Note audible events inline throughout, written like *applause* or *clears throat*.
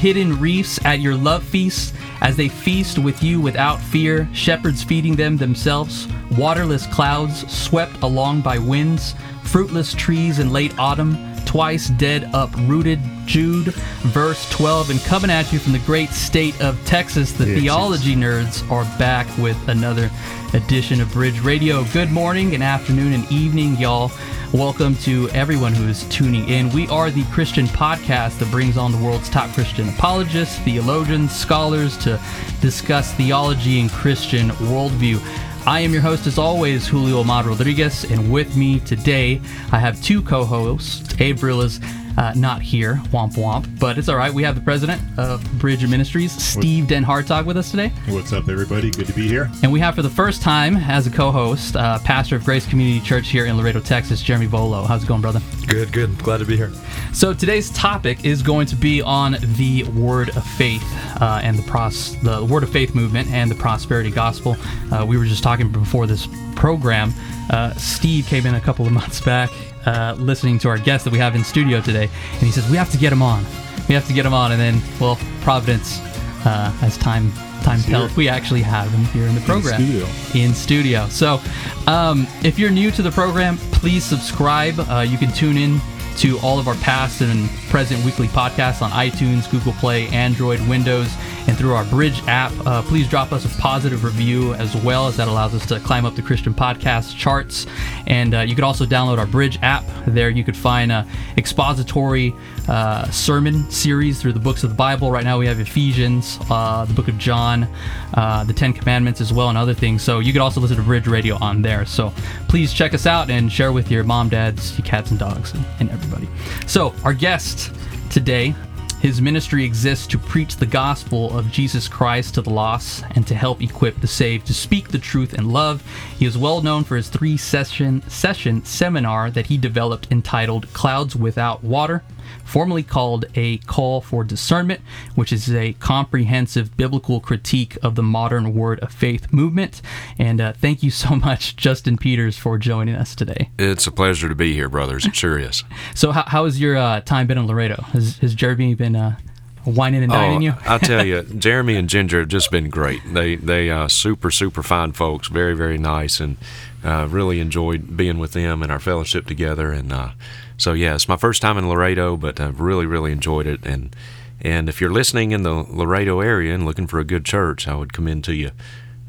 Hidden reefs at your love feast as they feast with you without fear, shepherds feeding them themselves, waterless clouds swept along by winds, fruitless trees in late autumn, twice dead uprooted. Jude, verse 12. And coming at you from the great state of Texas, the theology nerds are back with another edition of Bridge Radio. Good morning and afternoon and evening, y'all. Welcome to everyone who is tuning in. We are the Christian podcast that brings on the world's top Christian apologists, theologians, scholars to discuss theology and Christian worldview. I am your host, as always, Julio Amad Rodriguez, and with me today, I have two co hosts. Is uh, not here, womp womp, but it's all right. We have the president of Bridge Ministries, Steve Den Hartog, with us today. What's up, everybody? Good to be here. And we have for the first time as a co host, uh, pastor of Grace Community Church here in Laredo, Texas, Jeremy Volo. How's it going, brother? Good, good. Glad to be here. So today's topic is going to be on the Word of Faith uh, and the pros- the Word of Faith movement and the Prosperity Gospel. Uh, we were just talking before this program. Uh, Steve came in a couple of *laughs* months back, uh, listening to our guest that we have in studio today, and he says we have to get him on. We have to get him on, and then well, Providence, uh, as time time tells, we actually have him here in the program studio. in studio. So, um, if you're new to the program, please subscribe. Uh, you can tune in to all of our past and present weekly podcasts on iTunes, Google Play, Android, Windows, and through our Bridge app. Uh, please drop us a positive review as well, as that allows us to climb up the Christian podcast charts. And uh, you could also download our Bridge app. There, you could find a expository uh, sermon series through the books of the Bible. Right now, we have Ephesians, uh, the book of John, uh, the Ten Commandments as well, and other things. So you could also listen to Bridge Radio on there. So please check us out and share with your mom, dads, your cats, and dogs, and, and everybody. So our guest today. His ministry exists to preach the gospel of Jesus Christ to the lost and to help equip the saved to speak the truth in love. He is well known for his three session session seminar that he developed entitled Clouds Without Water, formerly called A Call for Discernment, which is a comprehensive biblical critique of the modern Word of Faith movement. And uh, thank you so *laughs* much, Justin Peters, for joining us today. It's a pleasure to be here, brothers. It sure is. *laughs* So, how, how has your uh, time been in Laredo? Has, has Jeremy been uh, wining and dining you? I tell you, *laughs* Jeremy and Ginger have just been great. They they uh, super super fine folks, very very nice, and uh, really enjoyed being with them and our fellowship together. And uh, so yeah, it's my first time in Laredo, but I've really really enjoyed it. And and if you're listening in the Laredo area and looking for a good church, I would commend to you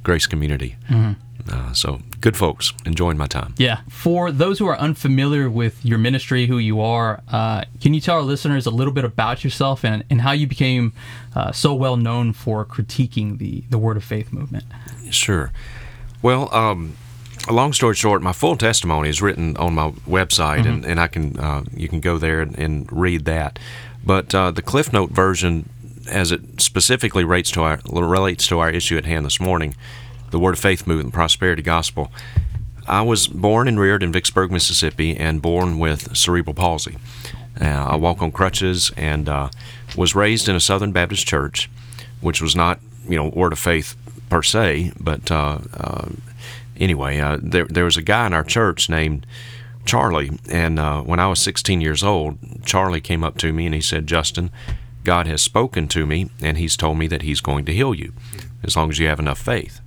Grace Community. Uh, so good folks, enjoying my time. Yeah. For those who are unfamiliar with your ministry, who you are, uh, can you tell our listeners a little bit about yourself and, and how you became uh, so well known for critiquing the, the Word of Faith movement? Sure. Well, um, long story short, my full testimony is written on my website, and, and I can uh, you can go there and, and read that. But uh, the Cliff Note version, as it specifically relates to our relates to our issue at hand this morning, the Word of Faith movement, prosperity gospel. I was born and reared in Vicksburg, Mississippi, and born with cerebral palsy. Uh, I walk on crutches and uh, was raised in a Southern Baptist church, which was not, you know, Word of Faith per se, but uh, uh, anyway, uh, there there was a guy in our church named Charlie, and uh, when I was 16 years old, Charlie came up to me and he said, "Justin, God has spoken to me, and He's told me that He's going to heal you, as long as you have enough faith."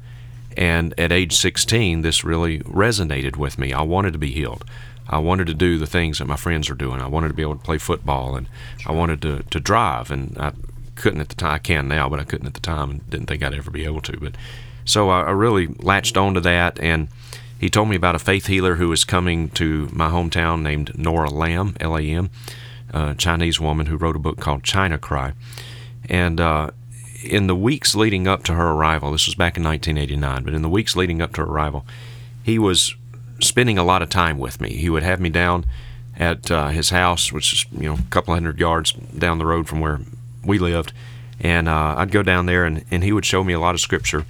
And at age 16, this really resonated with me. I wanted to be healed. I wanted to do the things that my friends are doing. I wanted to be able to play football, and I wanted to, to drive. And I couldn't at the time. I can now, but I couldn't at the time, and didn't think I'd ever be able to. But so I, I really latched onto that. And he told me about a faith healer who was coming to my hometown named Nora Lam, L A M, a Chinese woman who wrote a book called China Cry. And uh, in the weeks leading up to her arrival, this was back in 1989, but in the weeks leading up to her arrival, he was spending a lot of time with me. He would have me down at uh, his house, which is you know a couple hundred yards down the road from where we lived, and uh, I'd go down there and, and he would show me a lot of scripture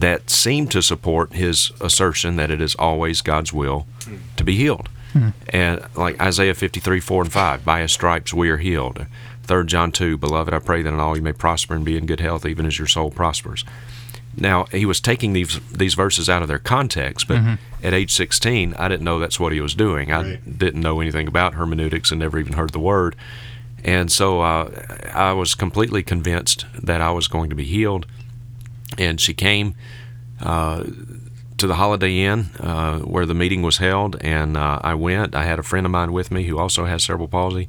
that seem to support his assertion that it is always God's will to be healed. And like Isaiah 53, 4 and 5, by his stripes we are healed. 3 John 2, beloved, I pray that in all you may prosper and be in good health, even as your soul prospers. Now, he was taking these these verses out of their context, but at age 16, I didn't know that's what he was doing. I Right. didn't know anything about hermeneutics and never even heard the word. And so uh, I was completely convinced that I was going to be healed. And she came uh, to the Holiday Inn uh, where the meeting was held, and uh, I went. I had a friend of mine with me who also has cerebral palsy.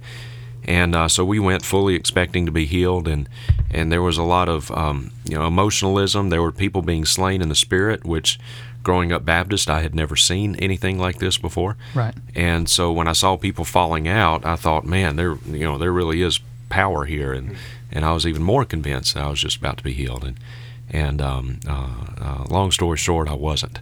And uh, so we went fully expecting to be healed, and, and there was a lot of um, you know emotionalism. There were people being slain in the spirit, which growing up Baptist, I had never seen anything like this before. Right. And so when I saw people falling out, I thought, man, there you know there really is power here, and and I was even more convinced that I was just about to be healed. And and um, uh, uh, long story short, I wasn't.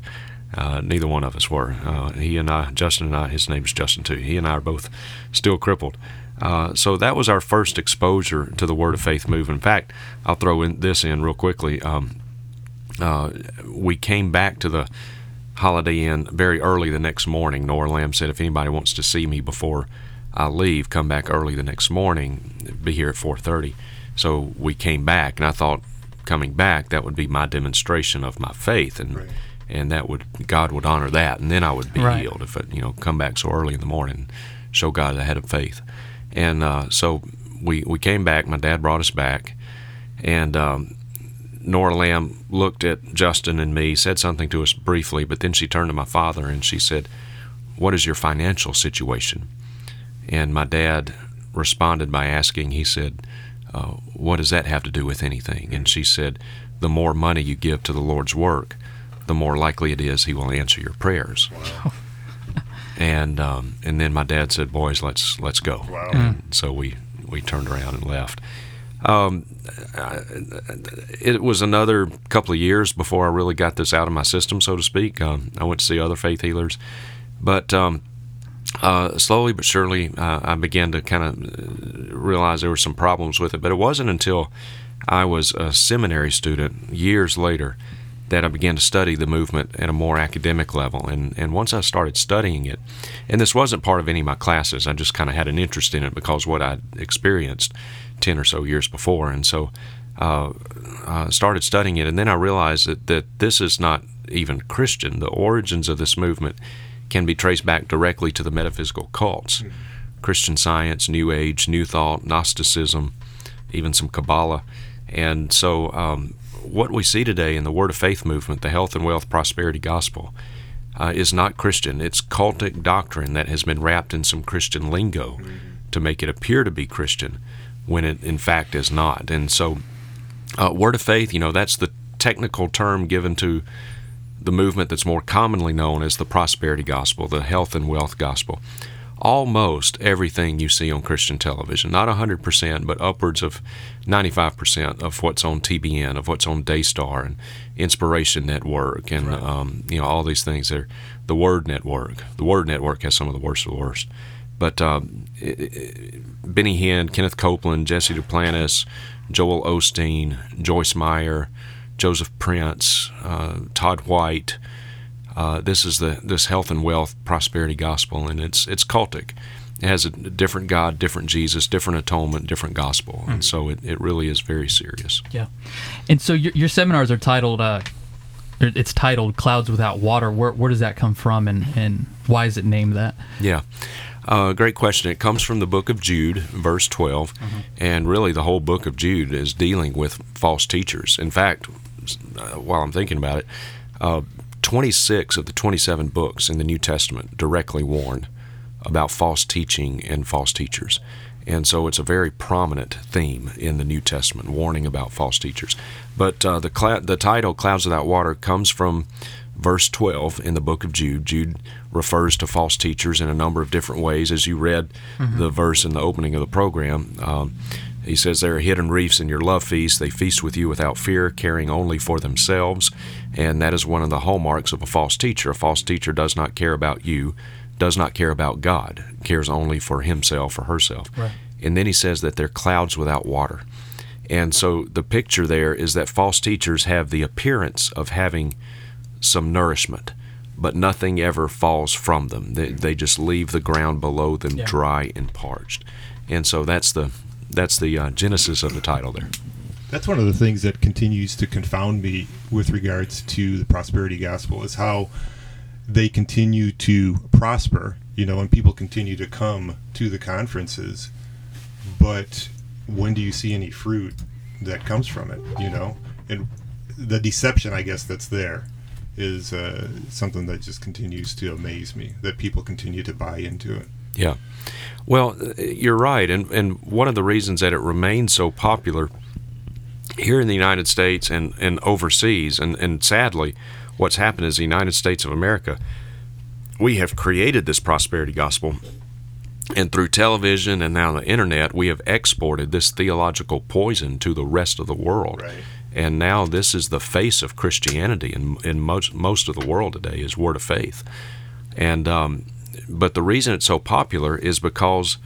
Uh, neither one of us were. Uh, he and I, Justin and I, his name is Justin too. He and I are both still crippled. Uh, so that was our first exposure to the Word of Faith movement. In fact, I'll throw in this in real quickly. Um, uh, we came back to the Holiday Inn very early the next morning. Nora Lam said, if anybody wants to see me before I leave, come back early the next morning. Be here at 4:30. So we came back, and I thought, coming back, that would be my demonstration of my faith, and Right. and that would God would honor that, and then I would be Right. healed if it, you know come back so early in the morning, show God I had a faith, and uh, so we we came back. My dad brought us back, and um, Nora Lam looked at Justin and me, said something to us briefly, but then she turned to my father and she said, "What is your financial situation?" And my dad responded by asking, he said, uh, What does that have to do with anything? And she said, The more money you give to the Lord's work, the more likely it is He will answer your prayers. Wow. *laughs* and um, and then my dad said, "Boys, let's let's go." Wow. And so we we turned around and left. Um, I- it was another couple of years before I really got this out of my system, so to speak. Um, I went to see other faith healers, but um, uh, slowly but surely, uh, I began to kind of realize there were some problems with it. But it wasn't until I was a seminary student years later that I began to study the movement at a more academic level. And, and once I started studying it, and this wasn't part of any of my classes, I just kind of had an interest in it because what I'd experienced 10 or so years before. And so uh, uh, started studying it. And then I realized that, that this is not even Christian. The origins of this movement can be traced back directly to the metaphysical cults Christian Science, New Age, New Thought, Gnosticism, even some Kabbalah. And so, um, what we see today in the Word of Faith movement, the health and wealth prosperity gospel, uh, is not Christian. It's cultic doctrine that has been wrapped in some Christian lingo to make it appear to be Christian when it in fact is not. And so, uh, Word of Faith, you know, that's the technical term given to the movement that's more commonly known as the prosperity gospel, the health and wealth gospel. Almost everything you see on Christian television, not 100%, but upwards of 95% of what's on TBN, of what's on Daystar and Inspiration Network, and um, you know all these things. There, the Word Network. The Word Network has some of the worst of the worst. But um, it, it, Benny Hinn, Kenneth Copeland, Jesse Duplantis, Joel Osteen, Joyce Meyer, Joseph Prince, uh, Todd White. Uh, this is the this health and wealth prosperity gospel, and it's it's cultic. It has a different God, different Jesus, different atonement, different gospel, and so it, it really is very serious. Yeah. And so your, your seminars are titled, uh, it's titled Clouds Without Water. Where, where does that come from and, and why is it named that? Yeah. Uh, great question. It comes from the book of Jude, verse 12. And really, the whole book of Jude is dealing with false teachers. In fact, uh, while I'm thinking about it, uh, 26 of the 27 books in the New Testament directly warn about false teaching and false teachers. And so it's a very prominent theme in the New Testament, warning about false teachers. But uh, the, cl- the title, Clouds Without Water, comes from verse 12 in the book of Jude. Jude refers to false teachers in a number of different ways. As you read the verse in the opening of the program, um, he says, There are hidden reefs in your love feast. They feast with you without fear, caring only for themselves. And that is one of the hallmarks of a false teacher. A false teacher does not care about you, does not care about God, cares only for himself or herself. Right. And then he says that they're clouds without water. And so the picture there is that false teachers have the appearance of having some nourishment, but nothing ever falls from them. They, they just leave the ground below them Yeah. dry and parched. And so that's the that's the uh, genesis of the title there. That's one of the things that continues to confound me with regards to the prosperity gospel is how they continue to prosper, you know, and people continue to come to the conferences, but when do you see any fruit that comes from it? You know, and the deception, I guess, that's there is uh, something that just continues to amaze me. That people continue to buy into it. Yeah. Well, uh, you're right, and and one of the reasons that it remains so popular here in the United States and, and overseas, and, and sadly, what's happened is the United States of America, we have created this prosperity gospel, and through television and now the internet, we have exported this theological poison to the rest of the world. Right. And now this is the face of Christianity in, in most most of the world today is word of faith, and um, but the reason it's so popular is because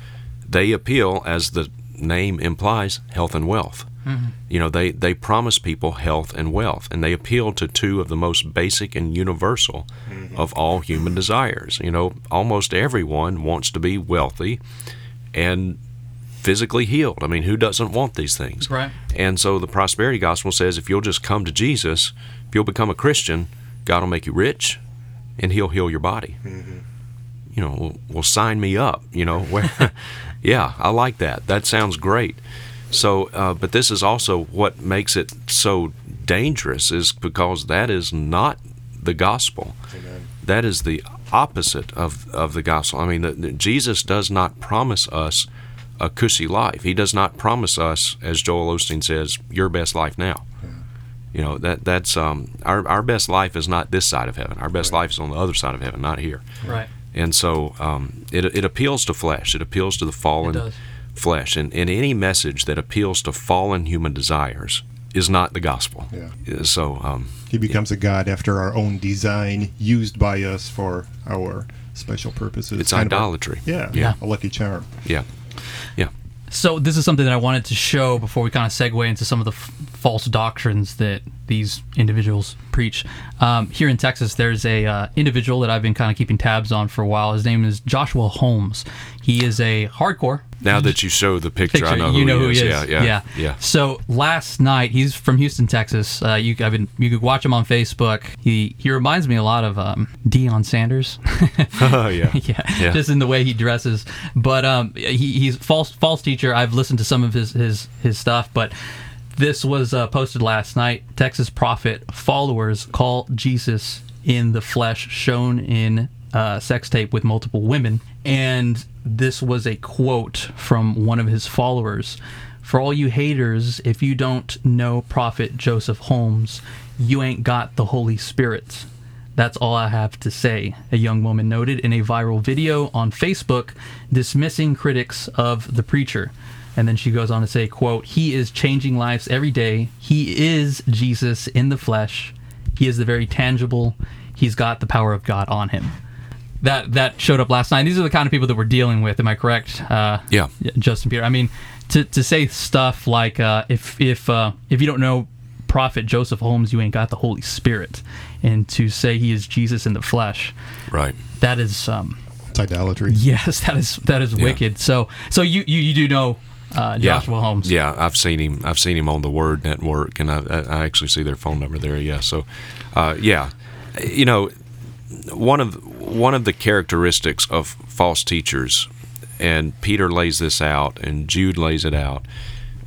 they appeal, as the name implies, health and wealth. Mm-hmm. You know, they, they promise people health and wealth, and they appeal to two of the most basic and universal mm-hmm. of all human desires. You know, almost everyone wants to be wealthy and physically healed. I mean, who doesn't want these things? Right. And so the prosperity gospel says if you'll just come to Jesus, if you'll become a Christian, God will make you rich and he'll heal your body. Mm-hmm. You know, well, well, sign me up. You know, where, *laughs* yeah, I like that. That sounds great. So, uh, but this is also what makes it so dangerous is because that is not the gospel. That is the opposite of, of the gospel. I mean, the, the- Jesus does not promise us a cushy life. He does not promise us, as Joel Osteen says, your best life now. You know that that's um, our our best life is not this side of heaven. Our best life is on the other side of heaven, not here. Right. And so um, it, it appeals to flesh. It appeals to the fallen flesh. And, and any message that appeals to fallen human desires is not the gospel. Yeah. So, um, He becomes a god after our own design, used by us for our special purposes. it's Kind of a- idolatry. yeah, Yeah. a lucky charm. Yeah. Yeah. So this is something that I wanted to show before we kind of segue into some of the f- false doctrines that these individuals preach. Um, here in Texas, there's a uh, individual that I've been kind of keeping tabs on for a while. His name is Joshua Holmes. He is a hardcore. Now that you show the picture, I Picture, know who know he who is. he is. Yeah, yeah, yeah. So last night, he's from Houston, Texas. Uh, you, I've been, you could watch him on Facebook. He he reminds me a lot of um, Deion Sanders. *laughs* Oh, yeah. *laughs* yeah, Yeah. just in the way he dresses. But um, he, he's false false teacher. I've listened to some of his his his stuff, but this was uh, posted last night. Texas prophet followers call Jesus in the flesh, shown in uh, sex tape with multiple women, and this was a quote from one of his followers. For all you haters, if you don't know Prophet Joseph Holmes, you ain't got the Holy Spirit. That's all I have to say, a young woman noted in a viral video on Facebook dismissing critics of the preacher. And then she goes on to say, quote, He is changing lives every day. He is Jesus in the flesh. He is the very tangible. He's got the power of God on him. That that showed up last night. These are the kind of people that we're dealing with. Am I correct? Uh, Yeah. Justin Peter. I mean, to, to say stuff like uh, if if uh, if you don't know Prophet Joseph Holmes, you ain't got the Holy Spirit, and to say he is Jesus in the flesh, Right. that is um, It's idolatry. *laughs* yes, that is that is wicked. So so you you, you do know uh, Yeah. Joshua Holmes? Yeah, I've seen him. I've seen him on the Word Network, and I, I actually see their phone number there. Yeah, so, uh, yeah, you know, one of one of the characteristics of false teachers, and Peter lays this out, and Jude lays it out.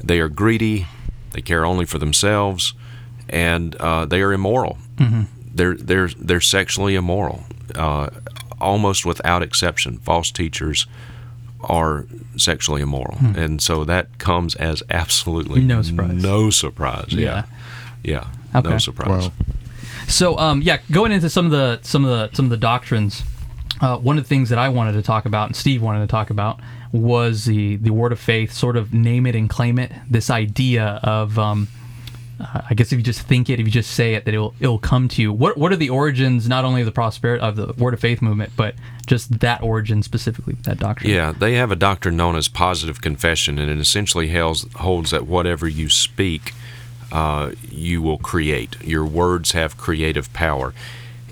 They are greedy. They care only for themselves, and uh, they are immoral. They're they're they're sexually immoral, uh, almost without exception. False teachers are sexually immoral, and so that comes as absolutely Hmm. No surprise. No surprise. Yeah, yeah, Okay. no surprise. Wow. So um, yeah, going into some of the some of the some of the doctrines, uh, one of the things that I wanted to talk about and Steve wanted to talk about was the the word of faith, sort of name it and claim it. This idea of um, uh, I guess if you just think it, if you just say it, that it'll it'll come to you. What what are the origins not only of the prosperity of the word of faith movement, but just that origin specifically, that doctrine? Yeah, they have a doctrine known as positive confession, and it essentially holds, holds that whatever you speak, uh, you will create. Your words have creative power.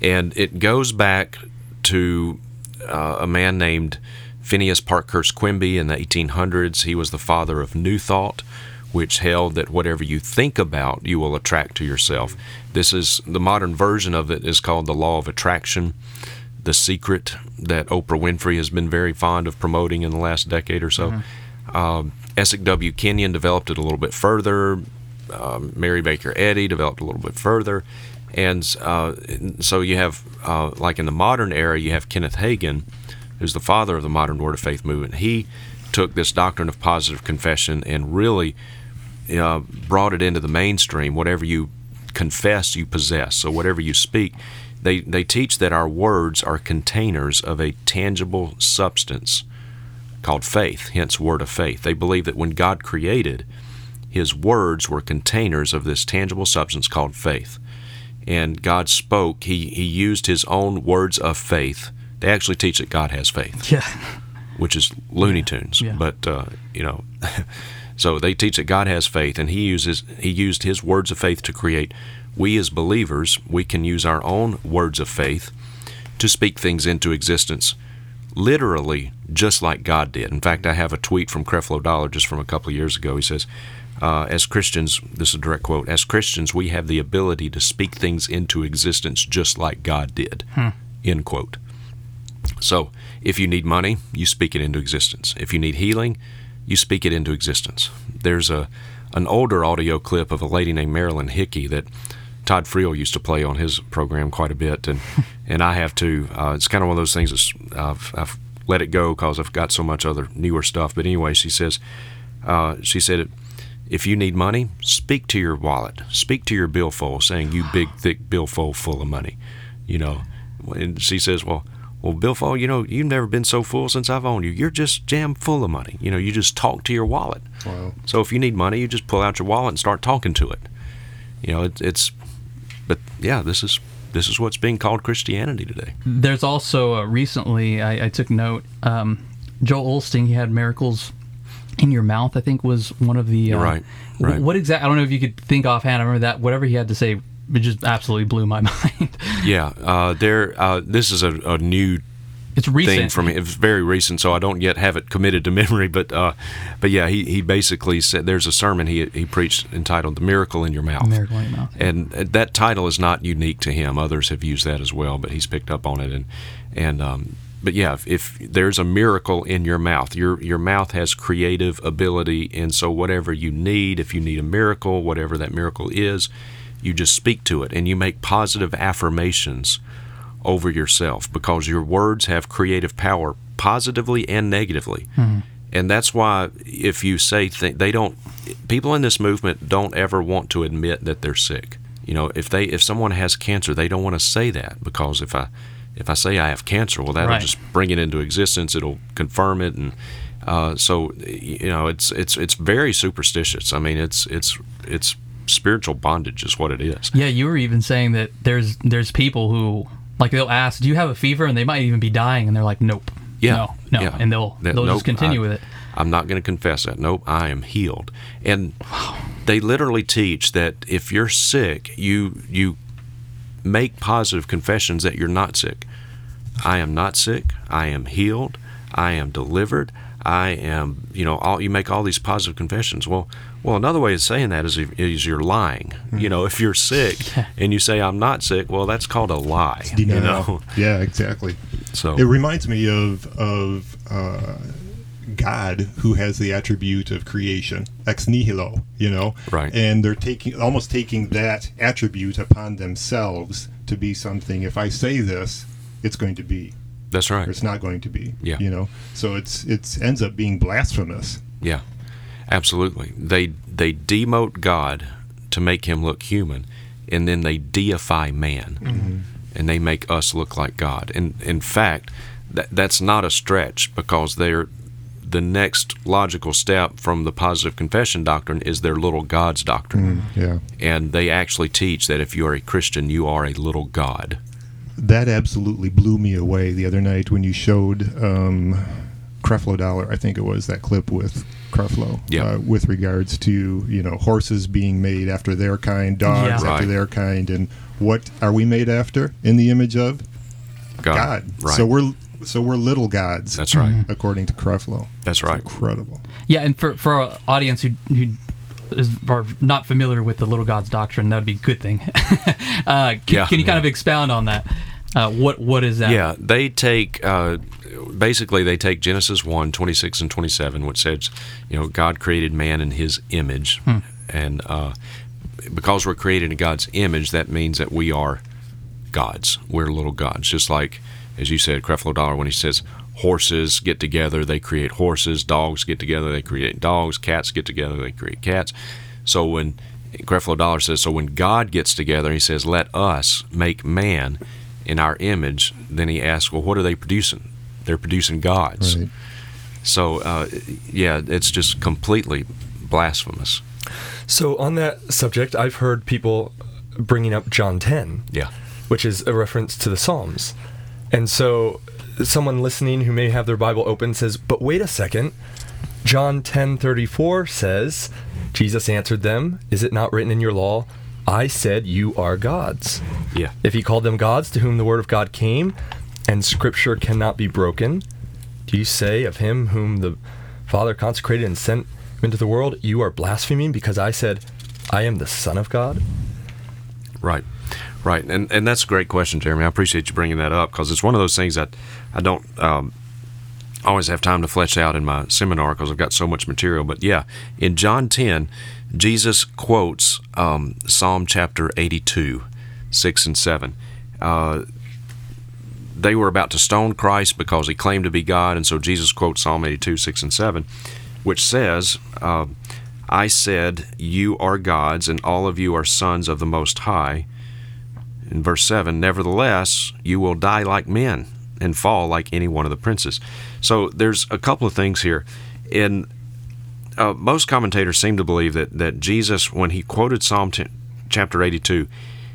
And it goes back to uh, a man named Phineas Parkhurst Quimby in the 1800s. He was the father of New Thought, which held that whatever you think about, you will attract to yourself. This is the modern version of it is called the law of attraction the secret that Oprah Winfrey has been very fond of promoting in the last decade or so. Um, Essek W. Kenyon developed it a little bit further. Um, Mary Baker Eddy developed a little bit further. And uh, so you have, uh, like in the modern era, you have Kenneth Hagin, who's the father of the modern Word of Faith movement. He took this doctrine of positive confession and really uh, brought it into the mainstream. Whatever you confess, you possess. So whatever you speak, they, they teach that our words are containers of a tangible substance called faith, hence word of faith. They believe that when God created, his words were containers of this tangible substance called faith. And God spoke, he, he used his own words of faith. They actually teach that God has faith. Yeah. Which is Looney Tunes. Yeah. But uh, you know *laughs* so they teach that God has faith and he uses he used his words of faith to create. We as believers, we can use our own words of faith to speak things into existence literally just like God did. In fact, I have a tweet from Creflo Dollar just from a couple of years ago. He says, uh, as Christians, this is a direct quote, as Christians, we have the ability to speak things into existence just like God did. End quote. So, if you need money, you speak it into existence. If you need healing, you speak it into existence. There's a an older audio clip of a lady named Marilyn Hickey that Todd Friel used to play on his program quite a bit, and *laughs* and I have to. Uh, it's kind of one of those things that's I've, I've let it go because I've got so much other newer stuff. But anyway, she says, uh, she said, if you need money, speak to your wallet, speak to your billfold, saying you big thick billfold full of money, you know. And she says, well. Well, billfold, you know, you've never been so full since I've owned you. You're just jam full of money. You know, you just talk to your wallet. Wow. So if you need money, you just pull out your wallet and start talking to it. You know, it, it's, but yeah, this is this is what's being called Christianity today. There's also uh, recently I, I took note. Um, Joel Osteen, he had miracles in your mouth. I think was one of the. Uh, right, right. What exact? I don't know if you could think offhand. I remember that whatever he had to say, it just absolutely blew my *laughs* mind. Yeah, uh, there. Uh, this is a, a new it's recent. thing from it's very recent, so I don't yet have it committed to *laughs* memory. But uh, but yeah, he, he basically said there's a sermon he he preached entitled "The Miracle in Your Mouth." Miracle in Your Mouth. and that title is not unique to him. Others have used that as well, but he's picked up on it. And and um, but yeah, if, if there's a miracle in your mouth, your your mouth has creative ability, and so whatever you need, if you need a miracle, whatever that miracle is, you just speak to it and you make positive affirmations over yourself because your words have creative power positively and negatively. And that's why if you say th- they don't people in this movement don't ever want to admit that they're sick. You know, if they if someone has cancer, they don't want to say that because if I if I say I have cancer, well that'll Right. just bring it into existence, it'll confirm it and uh, so you know, it's it's it's very superstitious. I mean, it's it's it's spiritual bondage is what it is. Yeah, you were even saying that there's there's people who like they'll ask, "Do you have a fever?" and they might even be dying, and they're like, "Nope." Yeah, No, no, yeah. and they'll they'll nope, just continue I- with it. I'm not going to confess that. Nope, I am healed. And they literally teach that if you're sick, you you make positive confessions that you're not sick. I am not sick. I am healed. I am delivered. I am, you know, all you make all these positive confessions. Well, well, another way of saying that is if, is you're lying. You know, if you're sick *laughs* and you say I'm not sick, well, that's called a lie. You know, *laughs* Yeah, exactly. so It reminds me of of uh, God, who has the attribute of creation, ex nihilo. You know, Right. And they're taking almost taking that attribute upon themselves to be something. If I say this, it's going to be, that's right. it's not going to be. Yeah. You know, so it's it's ends up being blasphemous. Yeah, absolutely. They they demote God to make him look human, and then they deify man, and they make us look like God. And in fact, that that's not a stretch because they're the next logical step from the positive confession doctrine is their little gods doctrine, Yeah. and they actually teach that if you are a Christian, you are a little god. that absolutely blew me away the other night when you showed um, Creflo Dollar. I think it was that clip with Creflo. Yeah. Uh, with regards to you know horses being made after their kind, dogs Yeah. after Right. their kind, and what are we made after in the image of God, God? right? So we're so we're little gods. that's right. according to Creflo. That's right. Incredible. Yeah, and for for our audience who who is are not familiar with the little God's doctrine, that would be a good thing. *laughs* uh, can, Yeah. can you kind of expound on that? Uh, what what is that? Yeah, they take uh, basically they take Genesis 1, 26 and 27, which says, you know, God created man in his image. And uh, because we're created in God's image, that means that we are gods. We're little gods. Just like, as you said, Creflo Dollar, when he says horses get together, they create horses. Dogs get together, they create dogs. Cats get together, they create cats. So when Creflo Dollar says, so when God gets together, he says, let us make man in our image. Then he asks, well, what are they producing? They're producing gods. Right. So, uh, yeah, it's just completely blasphemous. So on that subject, I've heard people bringing up John 10, Yeah. which is a reference to the Psalms. And so someone listening who may have their Bible open says, "But wait a second. John 10:34 says, Jesus answered them, "Is it not written in your law, I said you are gods?" Yeah. If he called them gods to whom the word of God came, and scripture cannot be broken, do you say of him whom the Father consecrated and sent into the world, you are blaspheming because I said, I am the Son of God? Right, right, and and that's a great question, Jeremy. I appreciate you bringing that up because it's one of those things that I don't um, always have time to flesh out in my seminar because I've got so much material. But yeah, in John ten, Jesus quotes um, Psalm chapter eighty-two, six and seven. Uh, they were about to stone Christ because he claimed to be God, and so Jesus quotes Psalm 82, 6 and 7, which says, uh, I said, You are gods, and all of you are sons of the Most High. In verse 7, Nevertheless, you will die like men and fall like any one of the princes. So there's a couple of things here. In uh, most commentators seem to believe that, that Jesus, when he quoted Psalm chapter 82,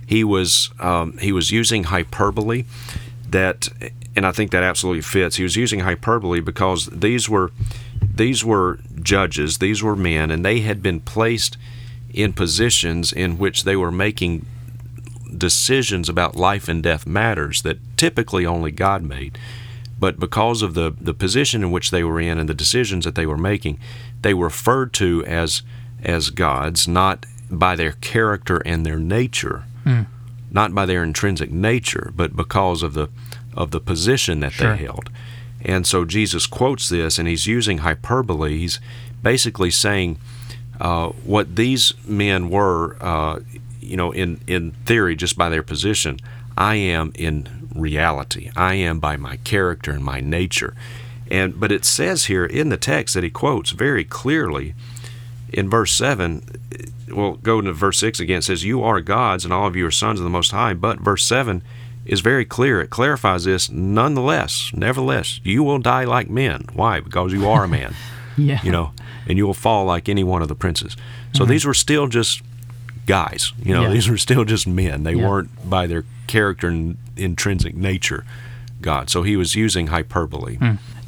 he was um, he was using hyperbole that and I think that absolutely fits. He was using hyperbole because these were these were judges, these were men, and they had been placed in positions in which they were making decisions about life and death matters that typically only God made. But because of the, the position in which they were in and the decisions that they were making, they were referred to as as gods, not by their character and their nature, not by their intrinsic nature, but because of the of the position that Sure. they held. And so Jesus quotes this, and he's using hyperbole. He's basically saying uh, what these men were, uh, you know, in in theory, just by their position. I am in reality. I am by my character and my nature. And but it says here in the text that he quotes very clearly in verse 7 well go to verse 6 again. It says you are gods and all of you are sons of the most high. But verse 7 is very clear. It clarifies this nonetheless nevertheless you will die like men. Why? Because you are a man *laughs* Yeah. you know and you will fall like any one of the princes. So mm-hmm. these were still just guys you know Yeah. these were still just men. They Yeah. weren't by their character and intrinsic nature god so he was using hyperbole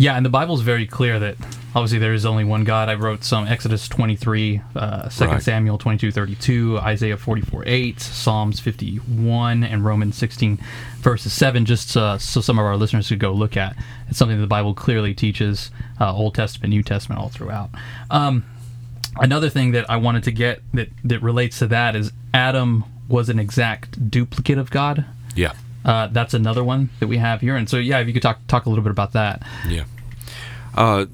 Yeah, and the Bible's very clear that obviously there is only one God. I wrote some Exodus 23, uh, 2 Right. Samuel 22, 32, Isaiah 44, 8, Psalms 51, and Romans 16, verses 7, just uh, so some of our listeners could go look at. It's something the Bible clearly teaches, uh, Old Testament, New Testament, all throughout. Um, another thing that I wanted to get that, that relates to that is Adam was an exact duplicate of God. yeah Uh, that's another one that we have here. And so, yeah, if you could talk talk a little bit about that. Yeah. Uh,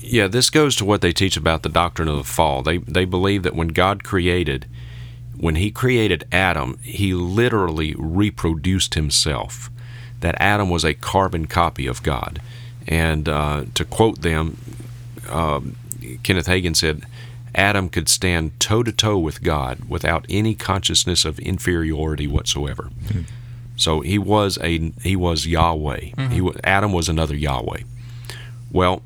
yeah, this goes to what they teach about the doctrine of the fall. They they believe that when God created, when He created Adam, He literally reproduced Himself. That Adam was a carbon copy of God, and uh, to quote them, um, Kenneth Hagin said, Adam could stand toe to toe with God without any consciousness of inferiority whatsoever. So he was a he was Yahweh. Mm-hmm. He was, Adam was another Yahweh. Well,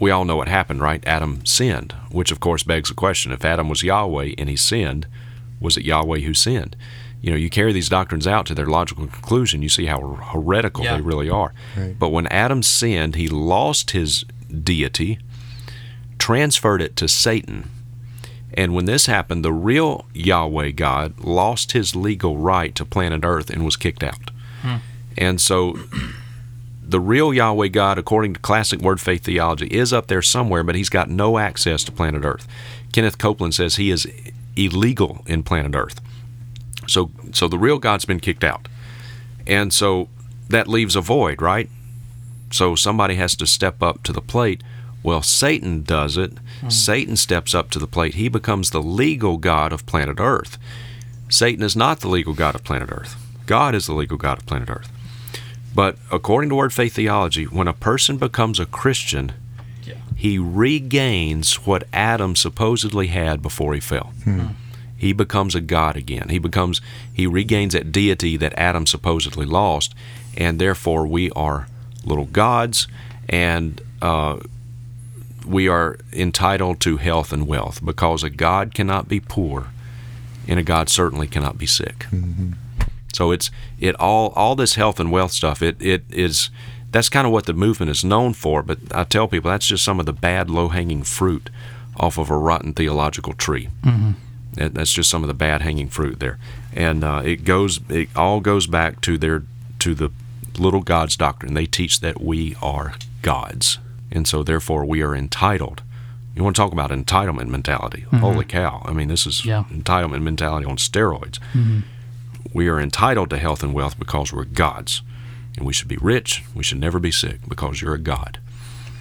we all know what happened, right? Adam sinned, which of course begs the question: If Adam was Yahweh and he sinned, was it Yahweh who sinned? You know, you carry these doctrines out to their logical conclusion, you see how heretical Yeah. they really are. Right. But when Adam sinned, he lost his deity, transferred it to Satan. And when this happened, the real Yahweh God lost his legal right to planet Earth and was kicked out. Hmm. And so the real Yahweh God, according to classic word faith theology, is up there somewhere, but he's got no access to planet Earth. Kenneth Copeland says he is illegal in planet Earth. So, so the real God's been kicked out. And so that leaves a void, right? So somebody has to step up to the plate. Well, Satan does it. Satan steps up to the plate. He becomes the legal God of planet Earth. Satan is not the legal God of planet Earth. God is the legal God of planet Earth. But according to Word Faith Theology, when a person becomes a Christian, he regains what Adam supposedly had before he fell. He becomes a God again. He becomes he regains that deity that Adam supposedly lost, and therefore we are little gods, and uh, we are entitled to health and wealth because a God cannot be poor, and a God certainly cannot be sick. So it's it all all this health and wealth stuff. It it is that's kind of what the movement is known for. But I tell people that's just some of the bad low hanging fruit off of a rotten theological tree. That- That's just some of the bad hanging fruit there, and uh, it goes it all goes back to their to the little gods doctrine. They teach that we are gods, and so therefore we are entitled. You want to talk about entitlement mentality? Holy cow! I mean, this is Yeah. entitlement mentality on steroids we are entitled to health and wealth because we're gods. And we should be rich. We should never be sick because you're a god.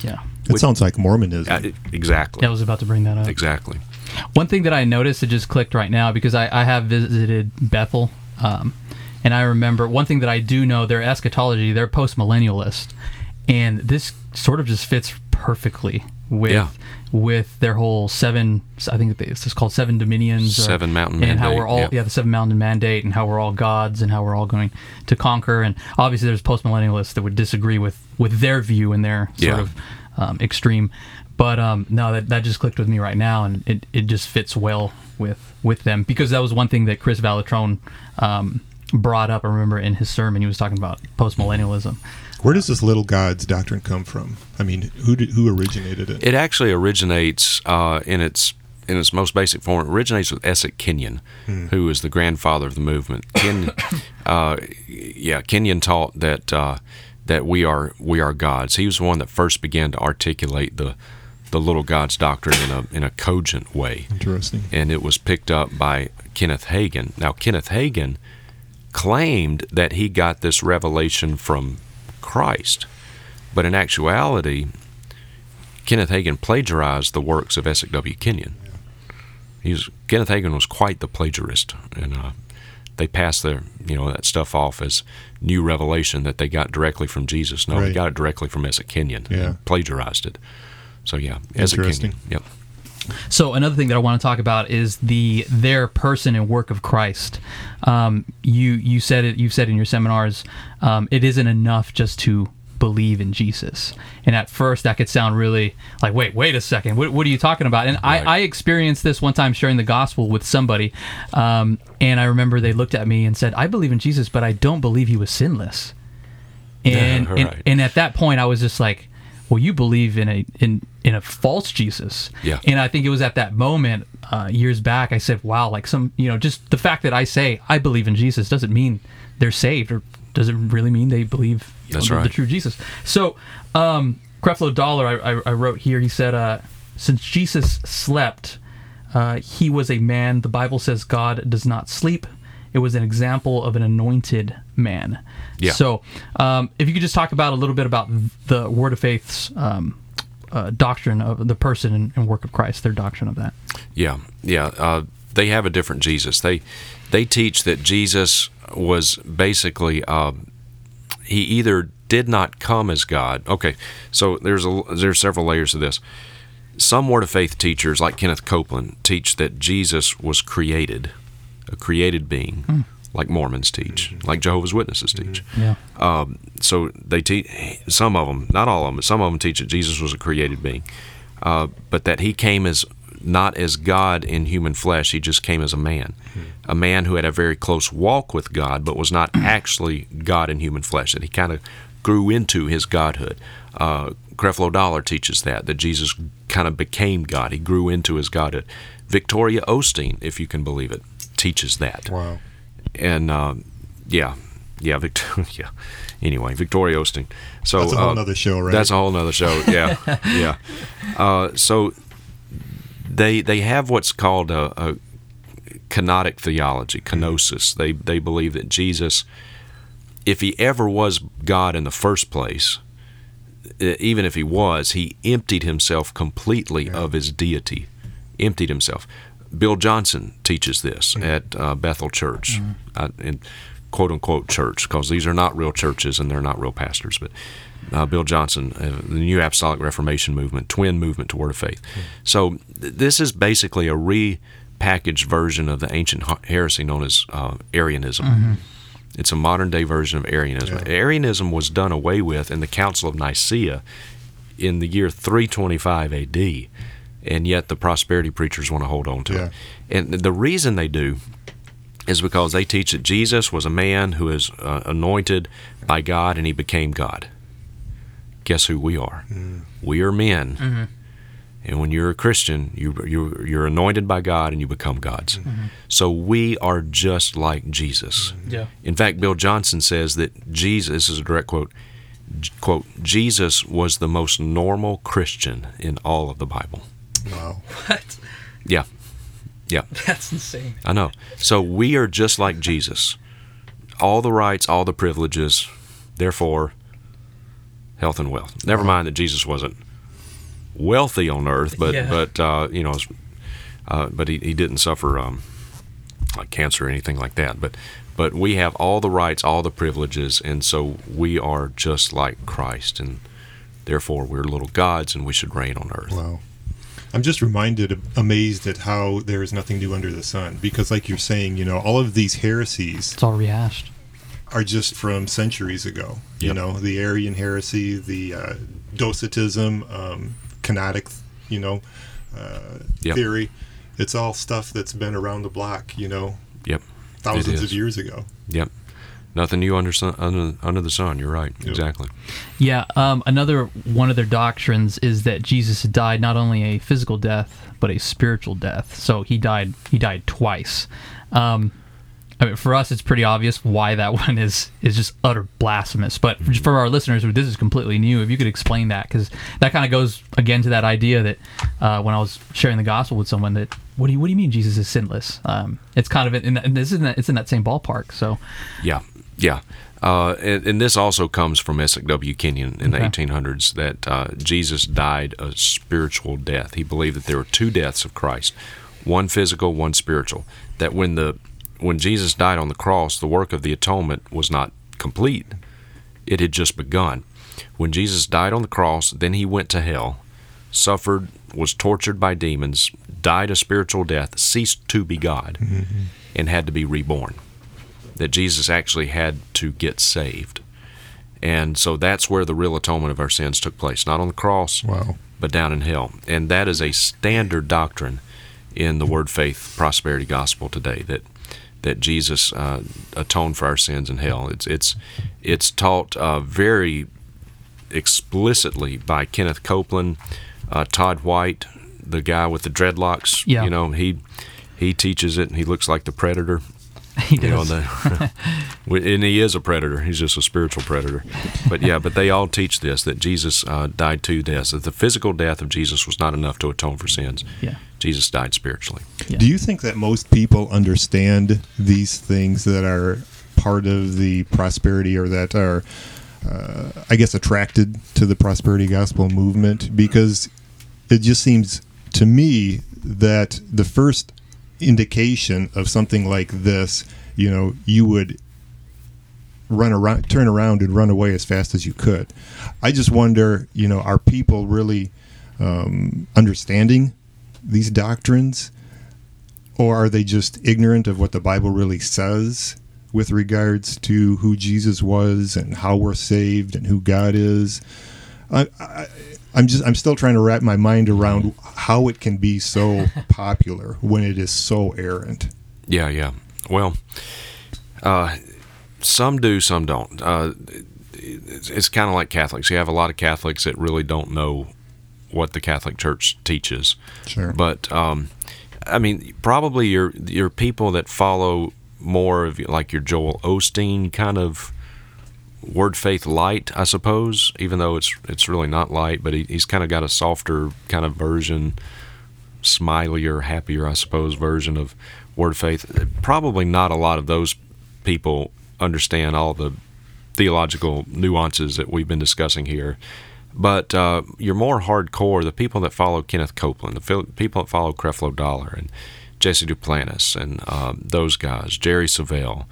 Yeah. It sounds like Mormonism. Uh, exactly. Yeah, I was about to bring that up. Exactly. One thing that I noticed that just clicked right now because I, I have visited Bethel, um, and I remember one thing that I do know: their eschatology, they're post millennialist, and this sort of just fits perfectly with Yeah. with their whole seven. I think it's just called seven dominions, or- Seven mountain and how we're all yeah. yeah the seven mountain mandate, and how we're all gods, and how we're all going to conquer. And obviously, there's post millennialists that would disagree with with their view and their sort Yeah. of um, extreme. But um, no, that, that just clicked with me right now, and it, it just fits well with with them because that was one thing that Kris Vallotton um, brought up. I remember in his sermon, he was talking about post millennialism. Where does this little gods doctrine come from? I mean, who did, who originated it? It actually originates uh, in its in its most basic form. It originates with Essek Kenyon, who is the grandfather of the movement. Ken, *coughs* uh, yeah, Kenyon taught that uh, that we are we are gods. He was the one that first began to articulate the the little gods doctrine in a in a cogent way. Interesting. and it was picked up by Kenneth Hagin. Now, Kenneth Hagin claimed that he got this revelation from Christ, but in actuality, Kenneth Hagin plagiarized the works of Essek W. Kenyon. He was, Kenneth Hagin was quite the plagiarist, and uh, they passed their you know that stuff off as new revelation that they got directly from Jesus. No, they got it directly from Essek Kenyon. Yeah. and plagiarized it. So yeah, Essek Kenyon. Yep. So another thing that I want to talk about is the their person and work of Christ. Um, you you said it. You've said in your seminars, um, it isn't enough just to believe in Jesus. And at first, that could sound really like, wait, wait a second, what, what are you talking about? And Right. I, I experienced this one time sharing the gospel with somebody, um, and I remember they looked at me and said, "I believe in Jesus, but I don't believe he was sinless." And, Yeah, and and at that point, I was just like, "Well, you believe in a in in a false Jesus." Yeah. And I think it was at that moment uh, years back I said, "Wow!" Like some, you know, just the fact that I say I believe in Jesus doesn't mean they're saved, or does it really mean they believe you know, That's the, the true Jesus? So, um, Creflo Dollar, I, I, I wrote here. He said, uh, "Since Jesus slept, uh, he was a man. The Bible says God does not sleep." It was an example of an anointed man. Yeah. So, um, if you could just talk about a little bit about the Word of Faith's um, uh, doctrine of the person and, and work of Christ, their doctrine of that. Yeah, yeah. Uh, they have a different Jesus. They they teach that Jesus was basically uh, he either did not come as God. Okay, so there's a there's several layers to this. Some Word of Faith teachers, like Kenneth Copeland, teach that Jesus was created, a created being, like Mormons teach, like Jehovah's Witnesses teach. Yeah. Um, so they teach some of them, not all of them, but some of them teach that Jesus was a created being, uh, but that he came as not as God in human flesh. He just came as a man, a man who had a very close walk with God, but was not *clears throat* actually God in human flesh. That he kind of grew into his godhood. Uh, Creflo Dollar teaches that that Jesus kind of became God. He grew into his godhood. Victoria Osteen, if you can believe it, teaches that Wow. and um, yeah, yeah, Victoria. *laughs* Yeah. Anyway, Victoria Osteen. So That's a whole uh, nother show, right? That's a whole nother show. Yeah, *laughs* yeah. Uh, so they they have what's called a, a kenotic theology, kenosis. They they believe that Jesus if he ever was God in the first place, even if he was, he emptied himself completely of his deity, emptied himself. Bill Johnson teaches this at uh, Bethel Church, uh, in quote unquote church, because these are not real churches and they're not real pastors. But uh, Bill Johnson, uh, the New Apostolic Reformation movement, twin movement to Word of Faith. So th- this is basically a repackaged version of the ancient heresy known as uh, Arianism. It's a modern day version of Arianism. Yeah. Arianism was done away with in the Council of Nicaea in the year 325 AD, and yet the prosperity preachers want to hold on to Yeah. it. And the reason they do is because they teach that Jesus was a man who is uh, anointed by God and he became God. Guess who we are? Mm. We are men. Mm-hmm. And when you're a Christian, you, you, you're anointed by God and you become God's. Mm-hmm. So we are just like Jesus. Mm-hmm. Yeah. In fact, Bill Johnson says that Jesus, this is a direct quote, quote, Jesus was the most normal Christian in all of the Bible. Wow. What? Yeah. Yeah. That's insane. I know. So we are just like Jesus. All the rights, all the privileges, therefore, health and wealth. Never mind that Jesus wasn't wealthy on earth, but Yeah. but uh, you know, uh, but he, he didn't suffer um, like cancer or anything like that. But but we have all the rights, all the privileges, and so we are just like Christ, and therefore we're little gods, and we should reign on earth. Wow. I'm just reminded, amazed at how there is nothing new under the sun. Because, like you're saying, you know, all of these heresies It's all rehashed. are just from centuries ago. You know, the Arian heresy, the uh, Docetism, um, Kenotic, you know, uh, Yep. theory. It's all stuff that's been around the block, you know, Yep. thousands of years ago. Yep. Nothing new under sun, under, under the sun. You're right. Yep. Exactly. Yeah, um, another one of their doctrines is that Jesus died not only a physical death but a spiritual death. So he died he died twice. Um, I mean, for us, it's pretty obvious why that *laughs* one is is just utter blasphemous. But for our listeners, this is completely new, if you could explain that, because that kind of goes again to that idea that uh, when I was sharing the gospel with someone, that what do you what do you mean Jesus is sinless? Um, it's kind of in that, this is in that, it's in that same ballpark. So Yeah, yeah. Uh, and, and this also comes from Essek W. Kenyon in the 1800s that uh, Jesus died a spiritual death. He believed that there were two deaths of Christ, one physical, one spiritual. That when the when Jesus died on the cross, the work of the atonement was not complete; it had just begun. When Jesus died on the cross, then he went to hell, suffered, was tortured by demons, died a spiritual death, ceased to be God, and had to be reborn that Jesus actually had to get saved. And so that's where the real atonement of our sins took place, not on the cross, Wow. but down in hell. And that is a standard doctrine in the Word Faith Prosperity Gospel today that that Jesus uh, atoned for our sins in hell. It's it's it's taught uh, very explicitly by Kenneth Copeland, uh, Todd White, the guy with the dreadlocks. Yeah. You know he he teaches it, and he looks like the predator. *laughs* he You know, does. the, *laughs* *laughs* and he is a predator. He's just a spiritual predator. But yeah, but they all teach this that Jesus uh, died two deaths. That the physical death of Jesus was not enough to atone for sins. yeah. Jesus died spiritually. Yeah. Do you think that most people understand these things that are part of the prosperity or that are, uh, I guess, attracted to the prosperity gospel movement? Because it just seems to me that the first indication of something like this, you know, you would run around, turn around, and run away as fast as you could. I just wonder, you know, are people really um, understanding these doctrines, or are they just ignorant of what the Bible really says with regards to who Jesus was and how we're saved and who God is? I, I, I'm just I'm still trying to wrap my mind around how it can be so *laughs* popular when it is so errant. Yeah, yeah. Well, uh, some do, some don't. Uh, it's it's kind of like Catholics. You have a lot of Catholics that really don't know what the Catholic Church teaches. Sure. But um, I mean, probably your your people that follow more of like your Joel Osteen kind of word faith light, I suppose. Even though it's it's really not light, but he, he's kind of got a softer kind of version, smilier, happier, I suppose, version of word faith. Probably not a lot of those people understand all the theological nuances that we've been discussing here. But uh, you're more hardcore. The people that follow Kenneth Copeland, the people that follow Creflo Dollar and Jesse Duplantis and um, those guys, Jerry Savelle.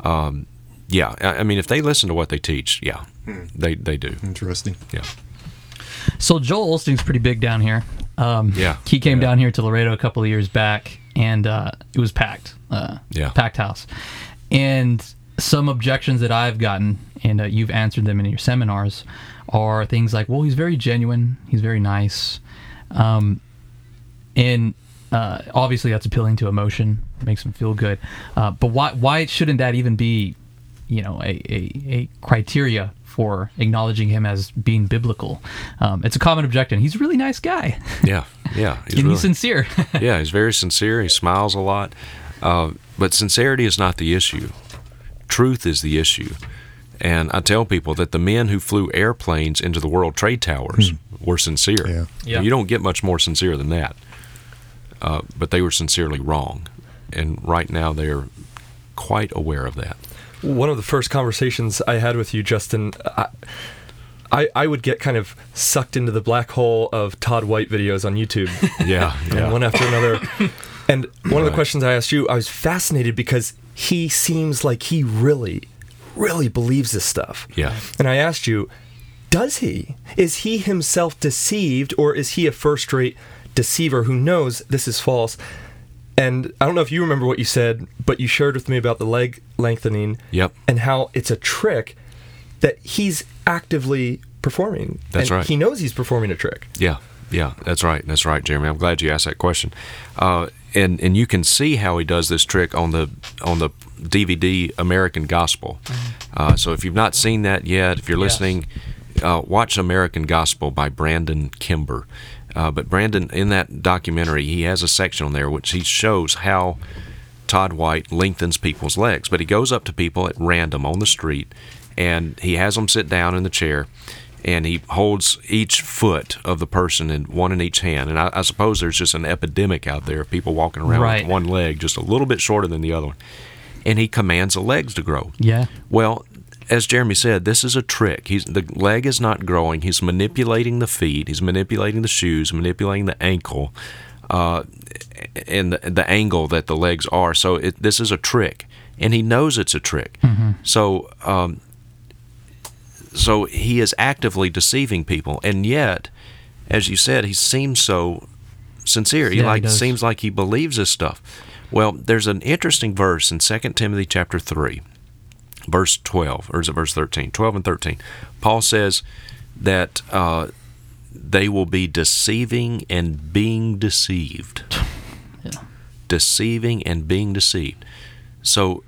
Um, yeah, I, I mean, if they listen to what they teach, yeah, they they do. Interesting. Yeah, So Joel Osteen's pretty big down here. Um, Yeah. he came Yeah. down here to Laredo a couple of years back, and uh, it was packed. Uh, Yeah. packed house. And some objections that I've gotten, and uh, you've answered them in your seminars, are things like, "Well, he's very genuine. He's very nice," um, and uh, obviously that's appealing to emotion, makes him feel good. Uh, but why why shouldn't that even be, you know, a, a, a criteria for acknowledging him as being biblical? Um, it's a common objection. He's a really nice guy, yeah, yeah. *laughs* He's and really- he's sincere. *laughs* yeah, he's very sincere. He smiles a lot. Uh, but sincerity is not the issue. Truth is the issue. And I tell people that the men who flew airplanes into the World Trade Towers were sincere. Yeah. Yeah. You don't get much more sincere than that. Uh, but they were sincerely wrong. And right now they're quite aware of that. One of the first conversations I had with you, Justin, I, I, I would get kind of sucked into the black hole of Todd White videos on YouTube, *laughs* Yeah. and one after another. *laughs* And one of the questions I asked you, I was fascinated because he seems like he really, really believes this stuff. Yeah. And I asked you, does he? Is he himself deceived, or is he a first rate deceiver who knows this is false? And I don't know if you remember what you said, but you shared with me about the leg lengthening Yep. and how it's a trick that he's actively performing. That's and right. He knows he's performing a trick. Yeah, yeah, that's right. That's right, Jeremy. I'm glad you asked that question. Uh, and and you can see how he does this trick on the on the DVD American Gospel. Uh, so if you've not seen that yet, if you're Yes. listening, uh, watch American Gospel by Brandon Kimber. Uh, but Brandon, in that documentary, he has a section on there which he shows how Todd White lengthens people's legs. But he goes up to people at random on the street and he has them sit down in the chair and he holds each foot of the person in one in each hand. And I, I suppose there's just an epidemic out there of people walking around Right. with one leg just a little bit shorter than the other one. And he commands the legs to grow. yeah. Well, as Jeremy said, this is a trick. He's the leg is not growing. He's manipulating the feet. He's manipulating the shoes, manipulating the ankle, uh, and the, the angle that the legs are. So it, this is a trick, and he knows it's a trick. So, um, so he is actively deceiving people, and yet, as you said, he seems so sincere. He Yeah, he like does. seems like he believes this stuff. Well, there's an interesting verse in 2 Timothy chapter 3 verse 12, or is it verse 13? 12 and 13. Paul says that uh, they will be deceiving and being deceived. Yeah. Deceiving and being deceived. So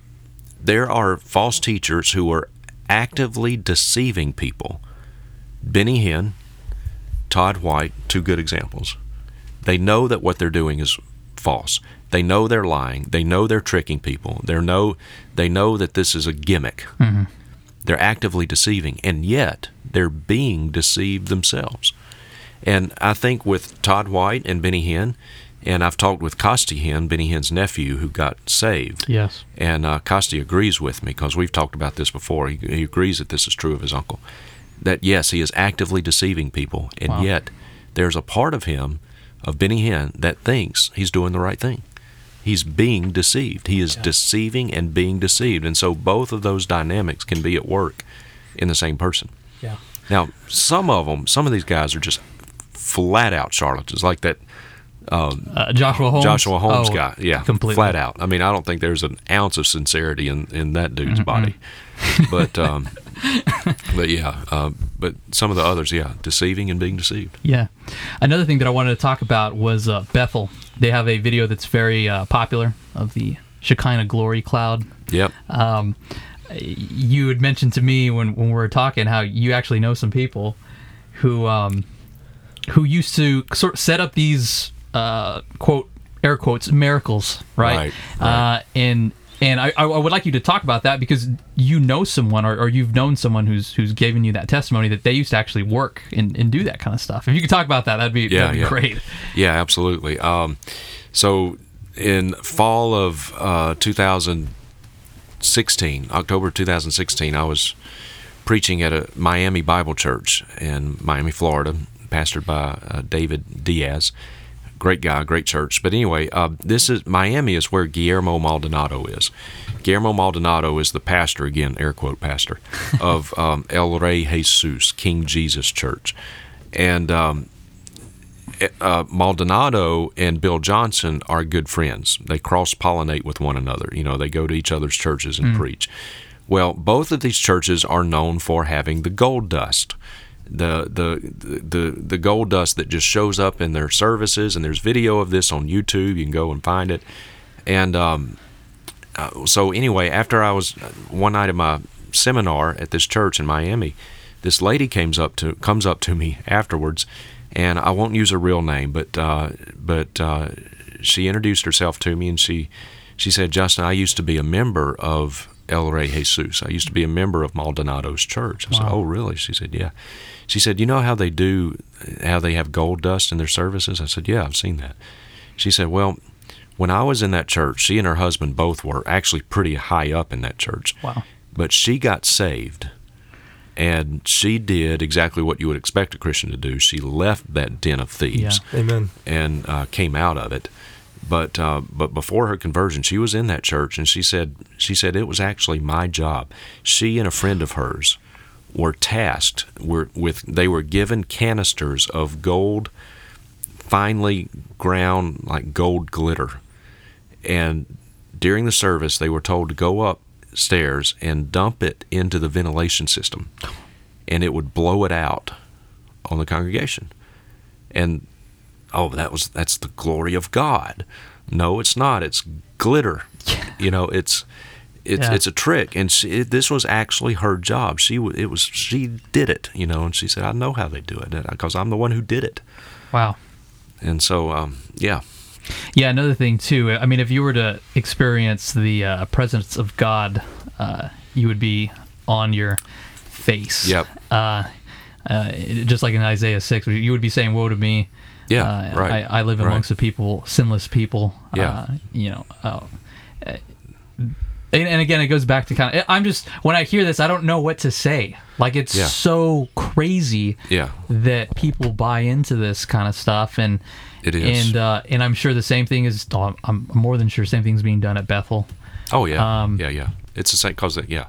there are false teachers who are actively deceiving people. Benny Hinn, Todd White, two good examples. They know that what they're doing is false. They know they're lying. They know they're tricking people. They know they know that this is a gimmick. They're actively deceiving, and yet they're being deceived themselves. And I think with Todd White and Benny Hinn, and I've talked with Costi Hinn, Benny Hinn's nephew, who got saved. Yes. And uh, Costi agrees with me because we've talked about this before. He, he agrees that this is true of his uncle. That yes, he is actively deceiving people, and Wow. yet there's a part of him, of Benny Hinn, that thinks he's doing the right thing. He's being deceived. He is deceiving and being deceived, and so both of those dynamics can be at work in the same person. Yeah. Now, some of them, some of these guys are just flat out charlatans, like that Uh, Joshua Holmes. Joshua Holmes Oh, guy. Yeah, completely. flat out. I mean, I don't think there's an ounce of sincerity in, in that dude's body. But um, *laughs* but yeah, uh, but some of the others, yeah, deceiving and being deceived. Yeah. Another thing that I wanted to talk about was uh, Bethel. They have a video that's very uh, popular of the Shekinah glory cloud. Yep. Um, you had mentioned to me when, when we were talking how you actually know some people who um, who used to sort of set up these uh, quote air quotes miracles, right? Right, right. Uh, and and I, I would like you to talk about that because you know someone or, or you've known someone who's who's given you that testimony that they used to actually work and, and do that kind of stuff. If you could talk about that, that'd be, Yeah, that'd be yeah. great. Yeah, absolutely. Um, so in fall of uh, 2016, October 2016, I was preaching at a Miami Bible Church in Miami, Florida, pastored by uh, David Diaz. Great guy, great church. But anyway, uh, this is Miami is where Guillermo Maldonado is. Guillermo Maldonado is the pastor again, air quote pastor *laughs* of um, El Rey Jesus King Jesus Church, and um, uh, Maldonado and Bill Johnson are good friends. They cross pollinate with one another. You know, they go to each other's churches and preach. Well, both of these churches are known for having the gold dust. The, the the the gold dust that just shows up in their services, and there's video of this on YouTube. You can go and find it. And um, uh, so anyway, after I was one night at my seminar at this church in Miami, this lady comes up to comes up to me afterwards, and I won't use her real name, but uh, but uh, she introduced herself to me, and she she said, Justin, I used to be a member of El Rey Jesus. I used to be a member of Maldonado's church. I said, Oh, really? She said, Yeah. She said, You know how they do, how they have gold dust in their services? I said, Yeah, I've seen that. She said, Well, when I was in that church, she and her husband both were actually pretty high up in that church. Wow. But she got saved and she did exactly what you would expect a Christian to do. She left that den of thieves Amen. and uh, came out of it. But uh, but before her conversion, she was in that church, and she said she said it was actually my job. She and a friend of hers were tasked were with they were given canisters of gold, finely ground like gold glitter, and during the service they were told to go upstairs and dump it into the ventilation system, and it would blow it out on the congregation, and oh that was that's the glory of god. No it's not. It's glitter. You know it's it's Yeah. it's a trick and she, it, this was actually her job she it was she did it you know and she said i know how they do it because i'm the one who did it Wow. and so um yeah Yeah, another thing too. I mean, if you were to experience the uh, presence of God, uh, you would be on your face. Yep. Uh, uh, just like in Isaiah six, you would be saying, "Woe to me." Yeah, Uh, right, I, I live right. amongst a people, sinless people. Yeah. Uh, you know. Uh, and, and again, it goes back to kind of. I'm just when I hear this, I don't know what to say. Like it's Yeah. so crazy Yeah. that people buy into this kind of stuff, and It is. and uh, and I'm sure the same thing is. oh, I'm more than sure same thing's being done at Bethel. oh yeah Um, yeah yeah it's the same cause yeah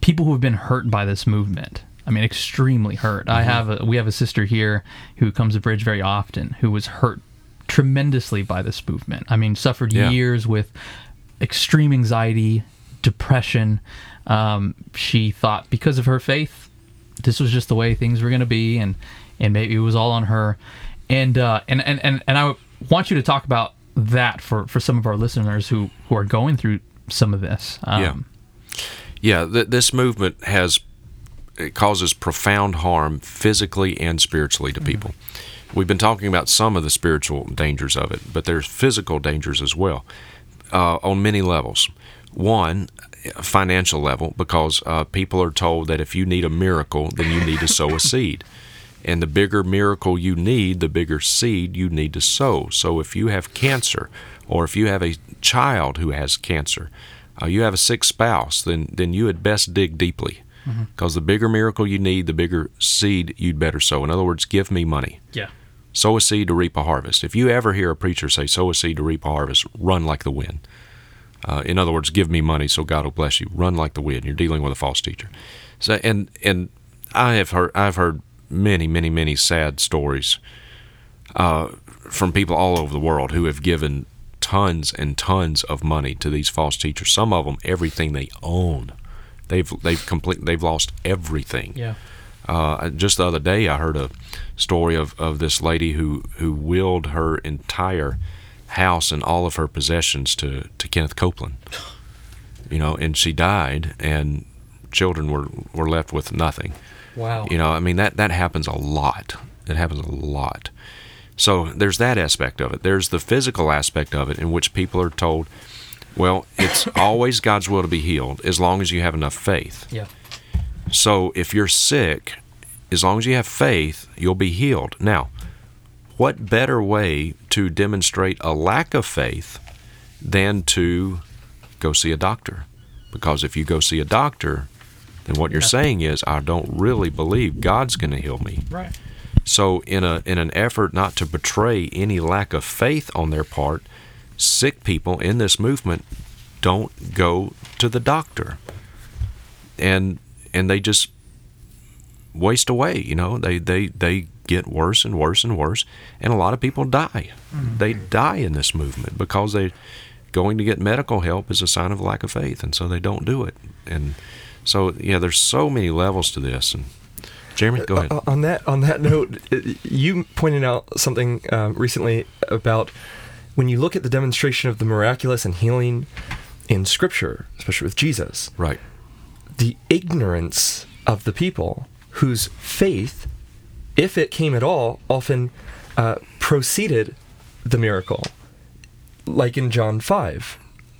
People who have been hurt by this movement. I mean, extremely hurt. Mm-hmm. I have a, we have a sister here who comes to Bridge very often who was hurt tremendously by this movement. I mean, suffered Yeah. years with extreme anxiety, depression. Um, she thought because of her faith, this was just the way things were going to be, and and maybe it was all on her. And uh, and and and and I want you to talk about that for for some of our listeners who who are going through some of this. Um, Yeah. Yeah, th- this movement has it causes profound harm physically and spiritually to people. We've been talking about some of the spiritual dangers of it, but there's physical dangers as well uh, on many levels. One, financial level, because uh, people are told that if you need a miracle, then you need to sow a seed. And the bigger miracle you need, the bigger seed you need to sow. So if you have cancer, or if you have a child who has cancer, uh, you have a sick spouse, then then you had best dig deeply, because the bigger miracle you need, the bigger seed you'd better sow. In other words, give me money. yeah. Sow a seed to reap a harvest. If you ever hear a preacher say, sow a seed to reap a harvest, run like the wind. Uh, in other words, give me money so God will bless you. Run like the wind. You're dealing with a false teacher. So, and and I have heard I've heard many many many sad stories uh, from people all over the world who have given tons and tons of money to these false teachers. Some of them everything they own. They've they've complete they've lost everything. Yeah. Uh, just the other day, I heard a story of, of this lady who, who willed her entire house and all of her possessions to, to Kenneth Copeland. You know, and she died, and children were, were left with nothing. Wow. You know, I mean that that happens a lot. It happens a lot. So there's that aspect of it. There's the physical aspect of it, in which people are told, well, it's *laughs* always God's will to be healed as long as you have enough faith. Yeah. So if you're sick, as long as you have faith, you'll be healed. Now, what better way to demonstrate a lack of faith than to go see a doctor? Because if you go see a doctor, then what you're saying is I don't really believe God's going to heal me. Right. So in a in an effort not to betray any lack of faith on their part, sick people in this movement don't go to the doctor. And and they just waste away, you know. They they they get worse and worse and worse and a lot of people die. They die in this movement because they going to get medical help is a sign of lack of faith and so they don't do it. And so yeah, there's so many levels to this and Jeremy, go ahead. Uh, on that on that note, *laughs* uh, you pointed out something uh, recently about when you look at the demonstration of the miraculous and healing in Scripture, especially with Jesus, right. The ignorance of the people whose faith, if it came at all, often uh, preceded the miracle. Like in John 5.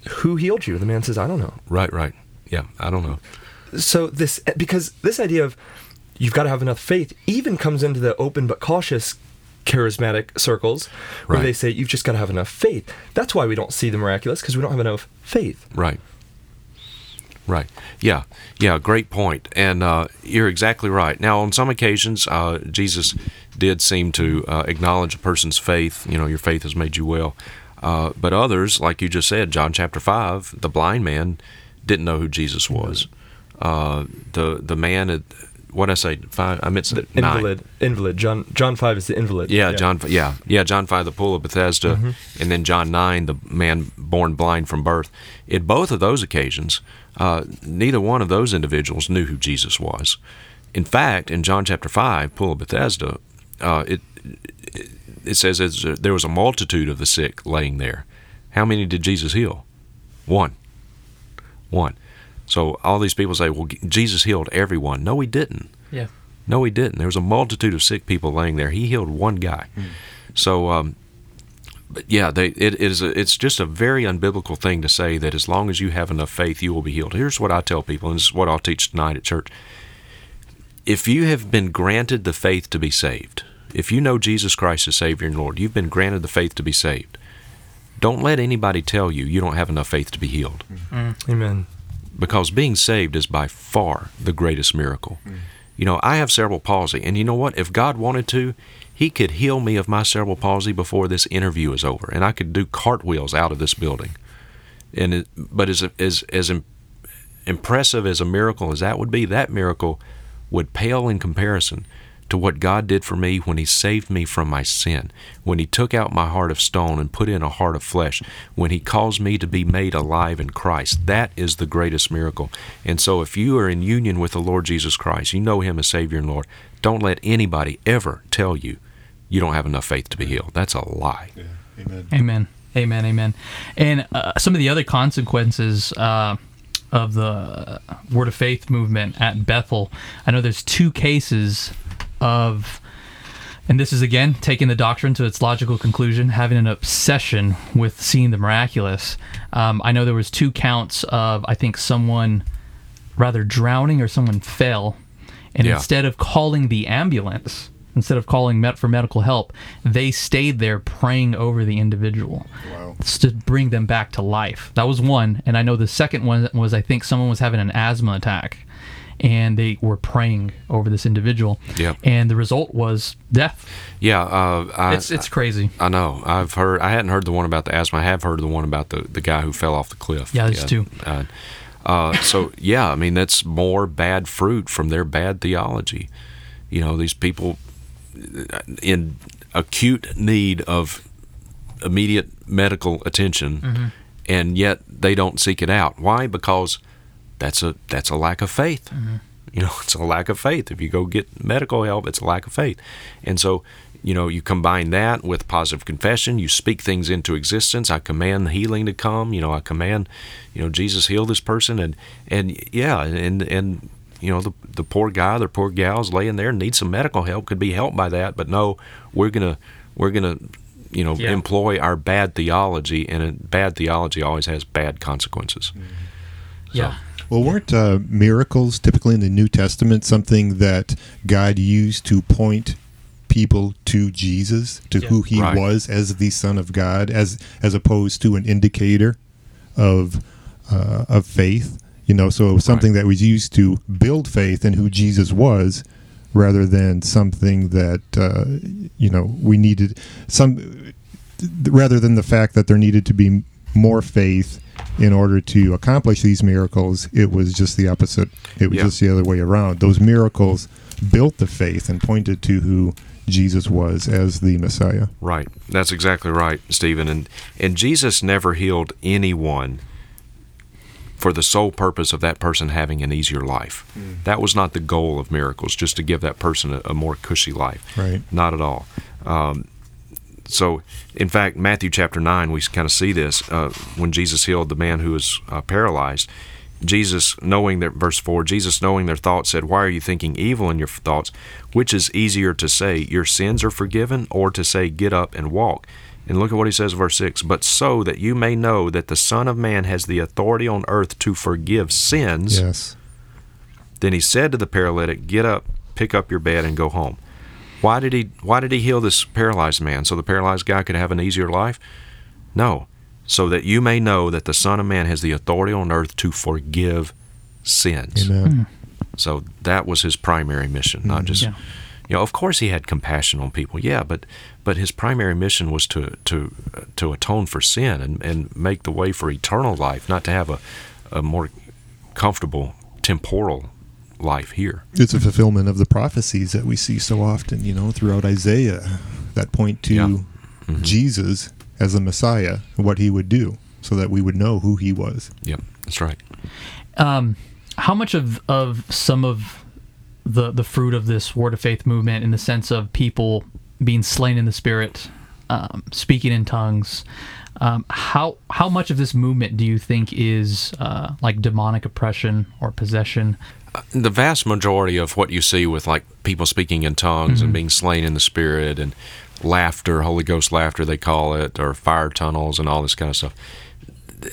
Who healed you? The man says, I don't know. Right, right. Yeah, I don't know. So this because this idea of you've got to have enough faith even comes into the open but cautious charismatic circles where Right. they say you've just got to have enough faith. That's why we don't see the miraculous because we don't have enough faith. Right. Right. Yeah. Yeah. Great point. And uh, you're exactly right. Now, on some occasions, uh, Jesus did seem to uh, acknowledge a person's faith. You know, your faith has made you well. Uh, but others, like you just said, John chapter five, the blind man didn't know who Jesus was. Uh, the the man at what I say five. I meant nine. Invalid, invalid. John John five is the invalid. Yeah, John. Yeah, yeah. John five, the pool of Bethesda, and then John nine, the man born blind from birth. In both of those occasions, uh, neither one of those individuals knew who Jesus was. In fact, in John chapter five, pool of Bethesda, uh, it it says there was a multitude of the sick laying there. How many did Jesus heal? One. One. So all these people say, well, Jesus healed everyone. No, he didn't. Yeah. No, he didn't. There was a multitude of sick people laying there. He healed one guy. So, um, but yeah, they, it, it is. A, it's just a very unbiblical thing to say that as long as you have enough faith, you will be healed. Here's what I tell people, and this is what I'll teach tonight at church. If you have been granted the faith to be saved, if you know Jesus Christ as Savior and Lord, you've been granted the faith to be saved. Don't let anybody tell you you don't have enough faith to be healed mm. Amen. because being saved is by far the greatest miracle. Mm. You know, I have cerebral palsy, and you know what? If God wanted to, He could heal me of my cerebral palsy before this interview is over, and I could do cartwheels out of this building. And it, but as as as impressive as a miracle as that would be, that miracle would pale in comparison to what God did for me when He saved me from my sin, when He took out my heart of stone and put in a heart of flesh, when He caused me to be made alive in Christ. That is the greatest miracle. And so, if you are in union with the Lord Jesus Christ, you know Him as Savior and Lord, don't let anybody ever tell you you don't have enough faith to be healed. That's a lie. Yeah. Amen. Amen. Amen. Amen. And uh, some of the other consequences uh, of the Word of Faith movement at Bethel, I know there's two cases of, and this is again taking the doctrine to its logical conclusion, having an obsession with seeing the miraculous. Um, I know there was two counts of I think someone rather drowning or someone fell, and Yeah. instead of calling the ambulance. Instead of calling met for medical help, they stayed there praying over the individual Wow. to bring them back to life. That was one, and I know the second one was I think someone was having an asthma attack, and they were praying over this individual. Yep. And the result was death. Yeah, uh, I, It's it's crazy. I know. I've heard. I hadn't heard the one about the asthma. I have heard the one about the, the guy who fell off the cliff. Yeah, there's two. Uh, uh, so yeah, I mean that's more bad fruit from their bad theology. You know, these people uh, in acute need of immediate medical attention, Mm-hmm. and yet they don't seek it out. Why? Because that's a that's a lack of faith. Mm-hmm. You know, *laughs* it's a lack of faith. If you go get medical help, it's a lack of faith. And so, you know, you combine that with positive confession, you speak things into existence. I command the healing to come. You know, I command, you know, Jesus heal this person and and yeah, and and you know, the the poor guy, the poor gal's laying there and needs some medical help, could be helped by that, but no, we're gonna we're gonna you know, Yeah. employ our bad theology, and bad theology always has bad consequences. Yeah. Well, weren't uh, miracles typically in the New Testament something that God used to point people to Jesus, to Yeah. who He Right. was as the Son of God, as as opposed to an indicator of uh, of faith? You know, so it was something that was used to build faith in who Jesus was, rather than something that uh, you know we needed some, rather than the fact that there needed to be more faith in order to accomplish these miracles. It was just the opposite. It was Yeah. just the other way around. Those miracles built the faith and pointed to who Jesus was as the Messiah. Right. That's exactly right, Stephen. And and Jesus never healed anyone for the sole purpose of that person having an easier life. That was not the goal of miracles, just to give that person a, a more cushy life. Right. Not at all. Um, so, in fact, Matthew chapter 9, we kind of see this uh, when Jesus healed the man who was uh, paralyzed. Jesus, knowing that, verse 4, Jesus, knowing their thoughts, said, Why are you thinking evil in your thoughts? Which is easier to say, Your sins are forgiven, or to say, Get up and walk? And look at what he says, verse 6 But so that you may know that the Son of Man has the authority on earth to forgive sins. Yes. Then he said to the paralytic, "Get up, pick up your bed, and go home." Why did he Why did he heal this paralyzed man? So the paralyzed guy could have an easier life? No, so that you may know that the Son of Man has the authority on earth to forgive sins. Amen. Hmm. So that was his primary mission, not hmm. just. Yeah. You know, of course, he had compassion on people, yeah, but but his primary mission was to to to atone for sin and, and make the way for eternal life, not to have a, a more comfortable temporal life here. It's a fulfillment of the prophecies that we see so often, you know, throughout Isaiah that point to Yeah. Mm-hmm. Jesus as the Messiah, what he would do, so that we would know who he was. Yep, that's right. um, how much of, of some of the the fruit of this word of faith movement in the sense of people being slain in the spirit um, speaking in tongues um, how how much of this movement do you think is uh, like demonic oppression or possession the vast majority of what you see with like people speaking in tongues and mm-hmm. being slain in the spirit and laughter, Holy Ghost laughter, they call it, or fire tunnels and all this kind of stuff.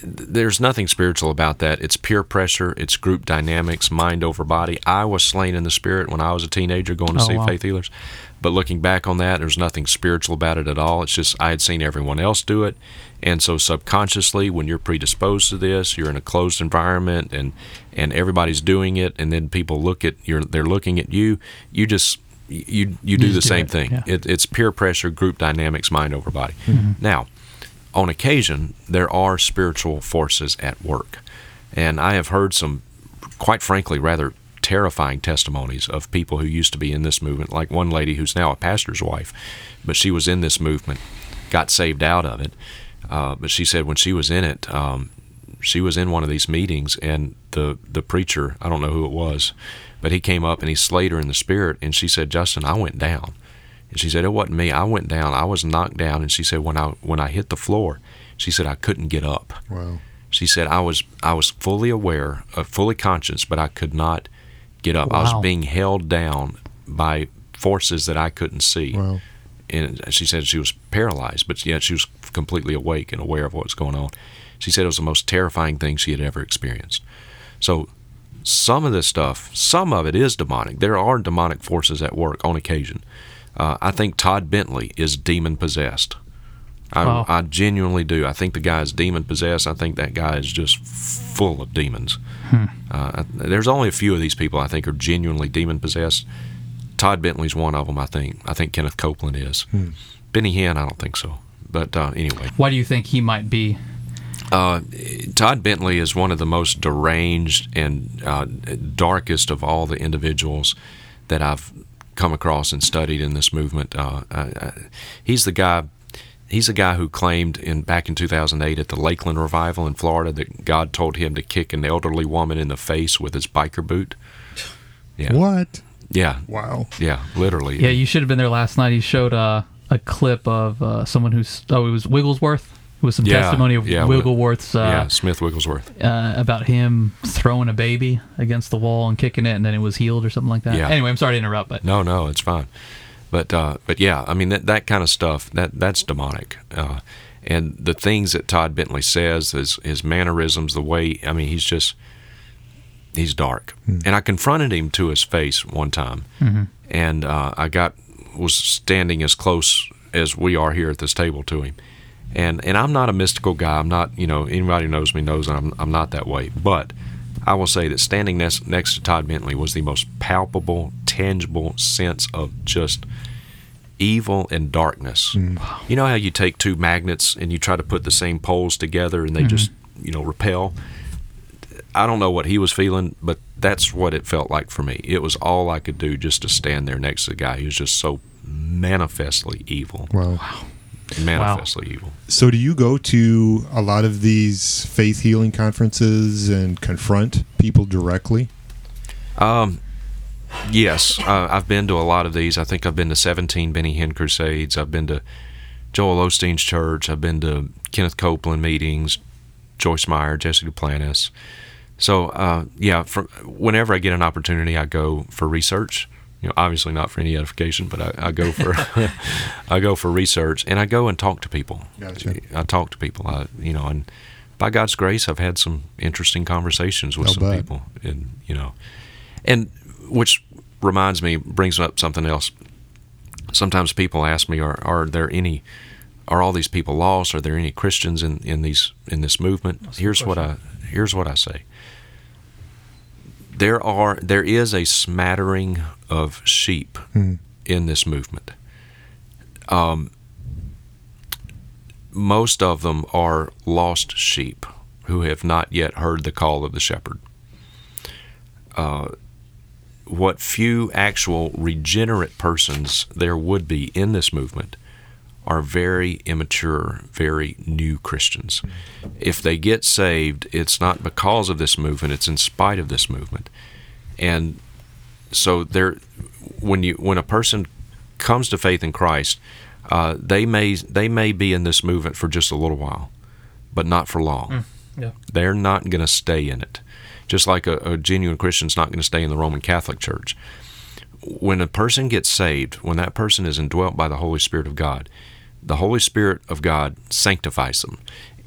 There's nothing spiritual about that. It's peer pressure. It's group dynamics, mind over body. I was slain in the spirit when I was a teenager going to Oh, see wow. faith healers. But looking back on that, there's nothing spiritual about it at all. It's just I had seen everyone else do it. And so subconsciously, when you're predisposed to this, you're in a closed environment and, and everybody's doing it, and then people look at you're they're looking at you, you just you you do the do same it, thing. yeah. It, it's peer pressure, group dynamics, mind over body. Mm-hmm. Now, on occasion, there are spiritual forces at work. And I have heard some, quite frankly, rather terrifying testimonies of people who used to be in this movement, like one lady who's now a pastor's wife, but she was in this movement, got saved out of it. Uh, but she said when she was in it, um, she was in one of these meetings, and the, the preacher, I don't know who it was, but he came up and he slayed her in the spirit, and she said, Justin, I went down. And she said, It wasn't me. I went down. I was knocked down. And she said, When I when I hit the floor, she said I couldn't get up. Wow. She said I was I was fully aware, uh, fully conscious, but I could not get up. I was being held down by forces that I couldn't see. Wow. And she said she was paralyzed, but yet she was completely awake and aware of what was going on. She said it was the most terrifying thing she had ever experienced. So some of this stuff, some of it is demonic. There are demonic forces at work on occasion. Uh, I think Todd Bentley is demon possessed. I, Wow. I genuinely do. I think the guy is demon possessed. I think that guy is just full of demons. Uh, there's only a few of these people I think are genuinely demon possessed. Todd Bentley's one of them. I think. I think Kenneth Copeland is. Benny Hinn, I don't think so. But uh, anyway, why do you think he might be uh, Todd Bentley is one of the most deranged and uh, darkest of all the individuals that I've come across and studied in this movement. Uh, uh, uh, he's the guy. He's a guy who claimed in back in 2008 at the Lakeland revival in Florida that God told him to kick an elderly woman in the face with his biker boot. Yeah, What? yeah, Wow. yeah, literally. yeah you should have been there last night he showed uh, a clip of uh, someone who's oh it was wigglesworth it was some Yeah, testimony of yeah, wigglesworth's uh, yeah, Smith Wigglesworth. uh, about him throwing a baby against the wall and kicking it, and then it was healed or something like that. Yeah. Anyway, I'm sorry to interrupt, but No, no, it's fine. But uh, but yeah, I mean that that kind of stuff that that's demonic. Uh, and the things that Todd Bentley says, his his mannerisms, the way I mean, he's just he's dark. And I confronted him to his face one time, and uh, I got was standing as close as we are here at this table to him. And and I'm not a mystical guy. I'm not you know anybody who knows me knows I'm I'm not that way. But I will say that standing next, next to Todd Bentley was the most palpable, tangible sense of just evil and darkness. You know how you take two magnets and you try to put the same poles together and they just, you know, repel? I don't know what he was feeling, but that's what it felt like for me. It was all I could do just to stand there next to the guy who was just so manifestly evil. Wow. Manifestly evil. So, do you go to a lot of these faith healing conferences and confront people directly? Um, yes, uh, I've been to a lot of these. I think I've been to 17 Benny Hinn crusades. I've been to Joel Osteen's church. I've been to Kenneth Copeland meetings, Joyce Meyer, Jesse Duplantis. So, uh, yeah, from, whenever I get an opportunity, I go for research. You know, obviously not for any edification, but I, I go for *laughs* I go for research, and I go and talk to people. Gotcha. I talk to people. I, you know, and by God's grace, I've had some interesting conversations with I'll some bet. people, and you know, and which reminds me, brings up something else. Sometimes people ask me, "Are are there any? Are all these people lost? Are there any Christians in in these in this movement?" Here's what I here's what I say. There are there is a smattering of sheep in this movement. Um, most of them are lost sheep who have not yet heard the call of the shepherd. Uh, what few actual regenerate persons there would be in this movement are very immature, very new Christians. If they get saved, it's not because of this movement, it's in spite of this movement. And so there when you when a person comes to faith in Christ, uh, they may they may be in this movement for just a little while, but not for long. Yeah. They're not going to stay in it. Just like a, a genuine Christian's not going to stay in the Roman Catholic Church. When a person gets saved, when that person is indwelt by the Holy Spirit of God, the Holy Spirit of God sanctifies them.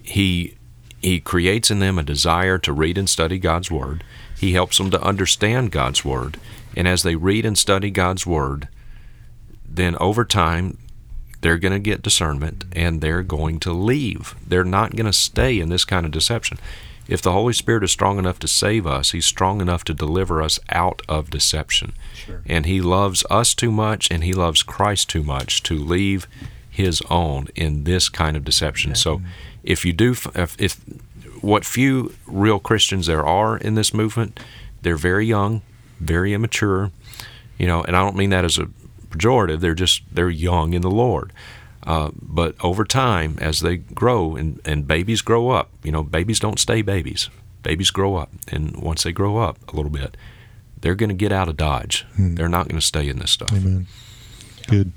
He he creates in them a desire to read and study God's Word. He helps them to understand God's Word. And as they read and study God's Word, then over time, they're going to get discernment and they're going to leave. They're not going to stay in this kind of deception. If the Holy Spirit is strong enough to save us, He's strong enough to deliver us out of deception. And He loves us too much and He loves Christ too much to leave His own in this kind of deception. So if you do, if, if what few real Christians there are in this movement, they're very young, very immature, you know, and I don't mean that as a pejorative. They're just they're young in the Lord. Uh, but over time, as they grow and, and babies grow up, you know, babies don't stay babies. Babies grow up, and once they grow up a little bit, they're going to get out of Dodge. They're not going to stay in this stuff. Amen. Good.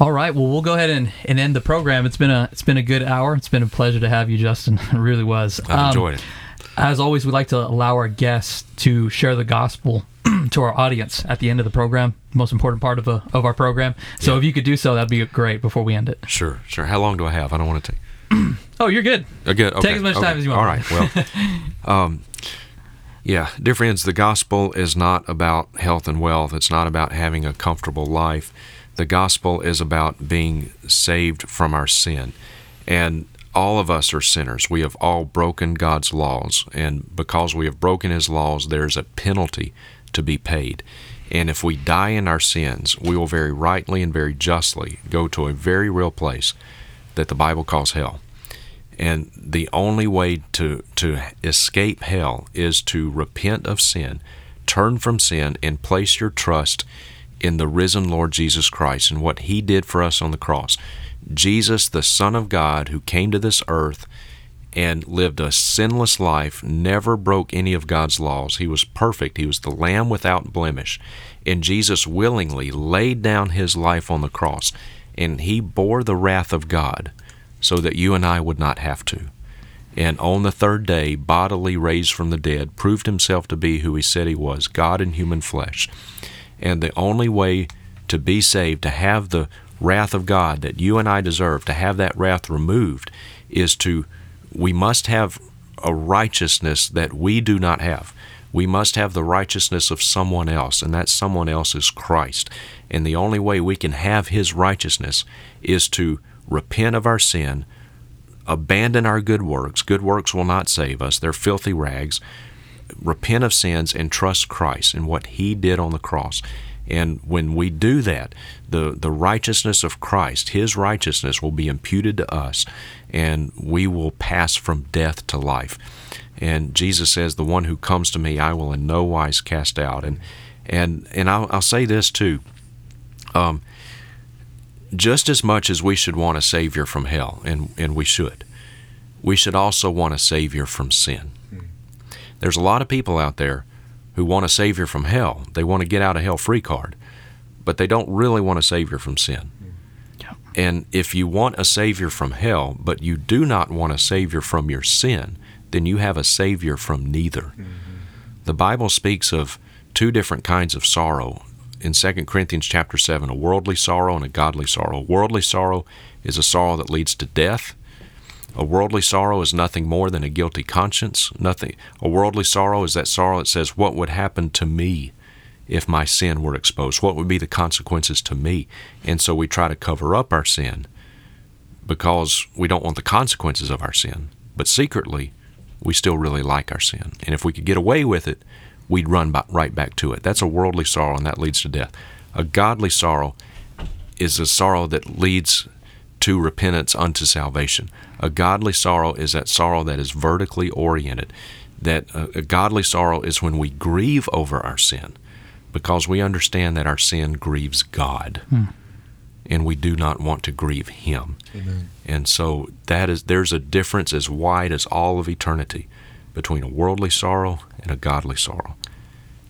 All right. Well, we'll go ahead and, and end the program. It's been a it's been a good hour. It's been a pleasure to have you, Justin. *laughs* It really was. I've Um, enjoyed it. As always, we like to allow our guests to share the gospel *clears throat* to our audience at the end of the program. Most important part of, a, of our program. So Yeah. if you could do so, that'd be great before we end it. Sure, sure. How long do I have? I don't want to take. *clears throat* Oh, you're good. Again, okay, Take as much okay. time as you want. All right. Well, *laughs* um, yeah, dear friends, the gospel is not about health and wealth. It's not about having a comfortable life. The gospel is about being saved from our sin, and all of us are sinners. We have all broken God's laws, and because we have broken His laws, there's a penalty to be paid. And if we die in our sins, we will very rightly and very justly go to a very real place that the Bible calls hell. And the only way to, to escape hell is to repent of sin, turn from sin, and place your trust in the risen Lord Jesus Christ and what He did for us on the cross. Jesus, the Son of God, who came to this earth and lived a sinless life, never broke any of God's laws. He was perfect. He was the Lamb without blemish. And Jesus willingly laid down His life on the cross, and He bore the wrath of God so that you and I would not have to. And on the third day, bodily raised from the dead, proved himself to be who he said he was God in human flesh. And the only way to be saved, to have the wrath of God that you and I deserve, to have that wrath removed, is to, we must have a righteousness that we do not have. We must have the righteousness of someone else, and that someone else is Christ. And the only way we can have his righteousness is to repent of our sin, abandon our good works. Good works will not save us, they're filthy rags. repent of sins and trust Christ and what He did on the cross. And when we do that, the, the righteousness of Christ, His righteousness, will be imputed to us, and we will pass from death to life. And Jesus says, "The one who comes to me, I will in no wise cast out." And and and I'll, I'll say this too. Um, just as much as we should want a savior from hell, and and we should, we should also want a savior from sin. There's a lot of people out there who want a savior from hell. They want to get out of hell free card, but they don't really want a savior from sin. Yeah. And if you want a savior from hell, but you do not want a savior from your sin, then you have a savior from neither. Mm-hmm. The Bible speaks of two different kinds of sorrow. In 2 Corinthians chapter 7, a worldly sorrow and a godly sorrow. Worldly sorrow is a sorrow that leads to death. A worldly sorrow is nothing more than a guilty conscience. Nothing. A worldly sorrow is that sorrow that says, "What would happen to me if my sin were exposed? What would be the consequences to me?" And so we try to cover up our sin because we don't want the consequences of our sin. But secretly, we still really like our sin. And if we could get away with it, we'd run by, right back to it. That's a worldly sorrow, and that leads to death. A godly sorrow is a sorrow that leads to repentance unto salvation. A godly sorrow is that sorrow that is vertically oriented. That a, a godly sorrow is when we grieve over our sin because we understand that our sin grieves God. Hmm. And we do not want to grieve him. And so that is there's a difference as wide as all of eternity between a worldly sorrow and a godly sorrow.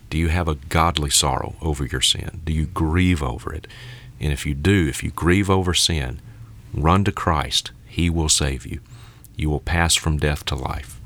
Do you have a godly sorrow over your sin? Do you grieve over it? And if you do, if you grieve over sin, run to Christ. He will save you. You will pass from death to life.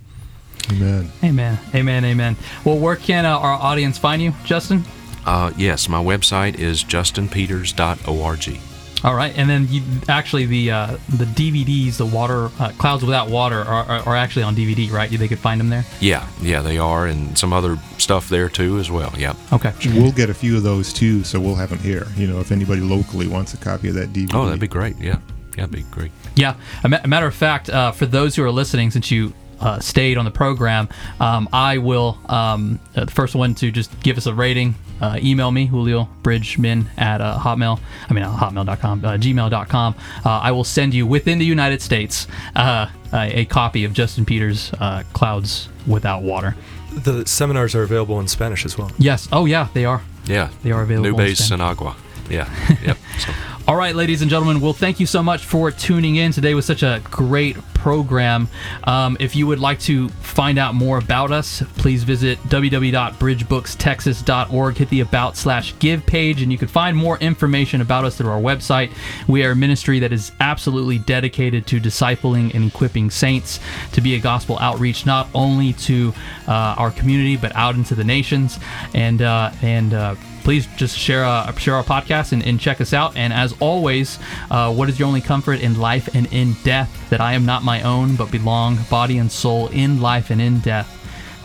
Amen. Amen. Amen. Amen. Well, where can uh, our audience find you, Justin? Uh, yes, my website is justinpeters.org. All right, and then you, actually the uh, the DVDs, the Water uh, Clouds Without Water, are, are, are actually on DVD, right? They could find them there. Yeah, yeah, they are, and some other stuff there too as well. Yep. Okay. We'll get a few of those too, so we'll have them here. You know, if anybody locally wants a copy of that DVD. Oh, that'd be great. Yeah, yeah, that'd be great. Yeah. A, ma- a matter of fact, uh, for those who are listening, since you uh, stayed on the program, um, I will um, uh, the first one to just give us a rating. Uh, email me Julio Bridgeman at uh, Hotmail. I mean, uh, hotmail.com, uh, gmail.com. Uh, I will send you within the United States uh, a, a copy of Justin Peters' uh, Clouds Without Water. The seminars are available in Spanish as well. Yes. Oh, yeah, they are. Yeah, They are available in Nubes Spanish. Sin Agua. Yeah, *laughs* yep. So, All right, ladies and gentlemen, well, thank you so much for tuning in. Today was such a great program. Um, if you would like to find out more about us, please visit www.bridgebooks.texas.org. Hit the About slash Give page, and you can find more information about us through our website. We are a ministry that is absolutely dedicated to discipling and equipping saints to be a gospel outreach, not only to uh, our community, but out into the nations. And, uh, and, uh, please just share uh, share our podcast and, and check us out. And as always, uh, what is your only comfort in life and in death? That I am not my own, but belong body and soul in life and in death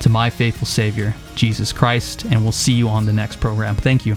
to my faithful Savior, Jesus Christ. And we'll see you on the next program. Thank you.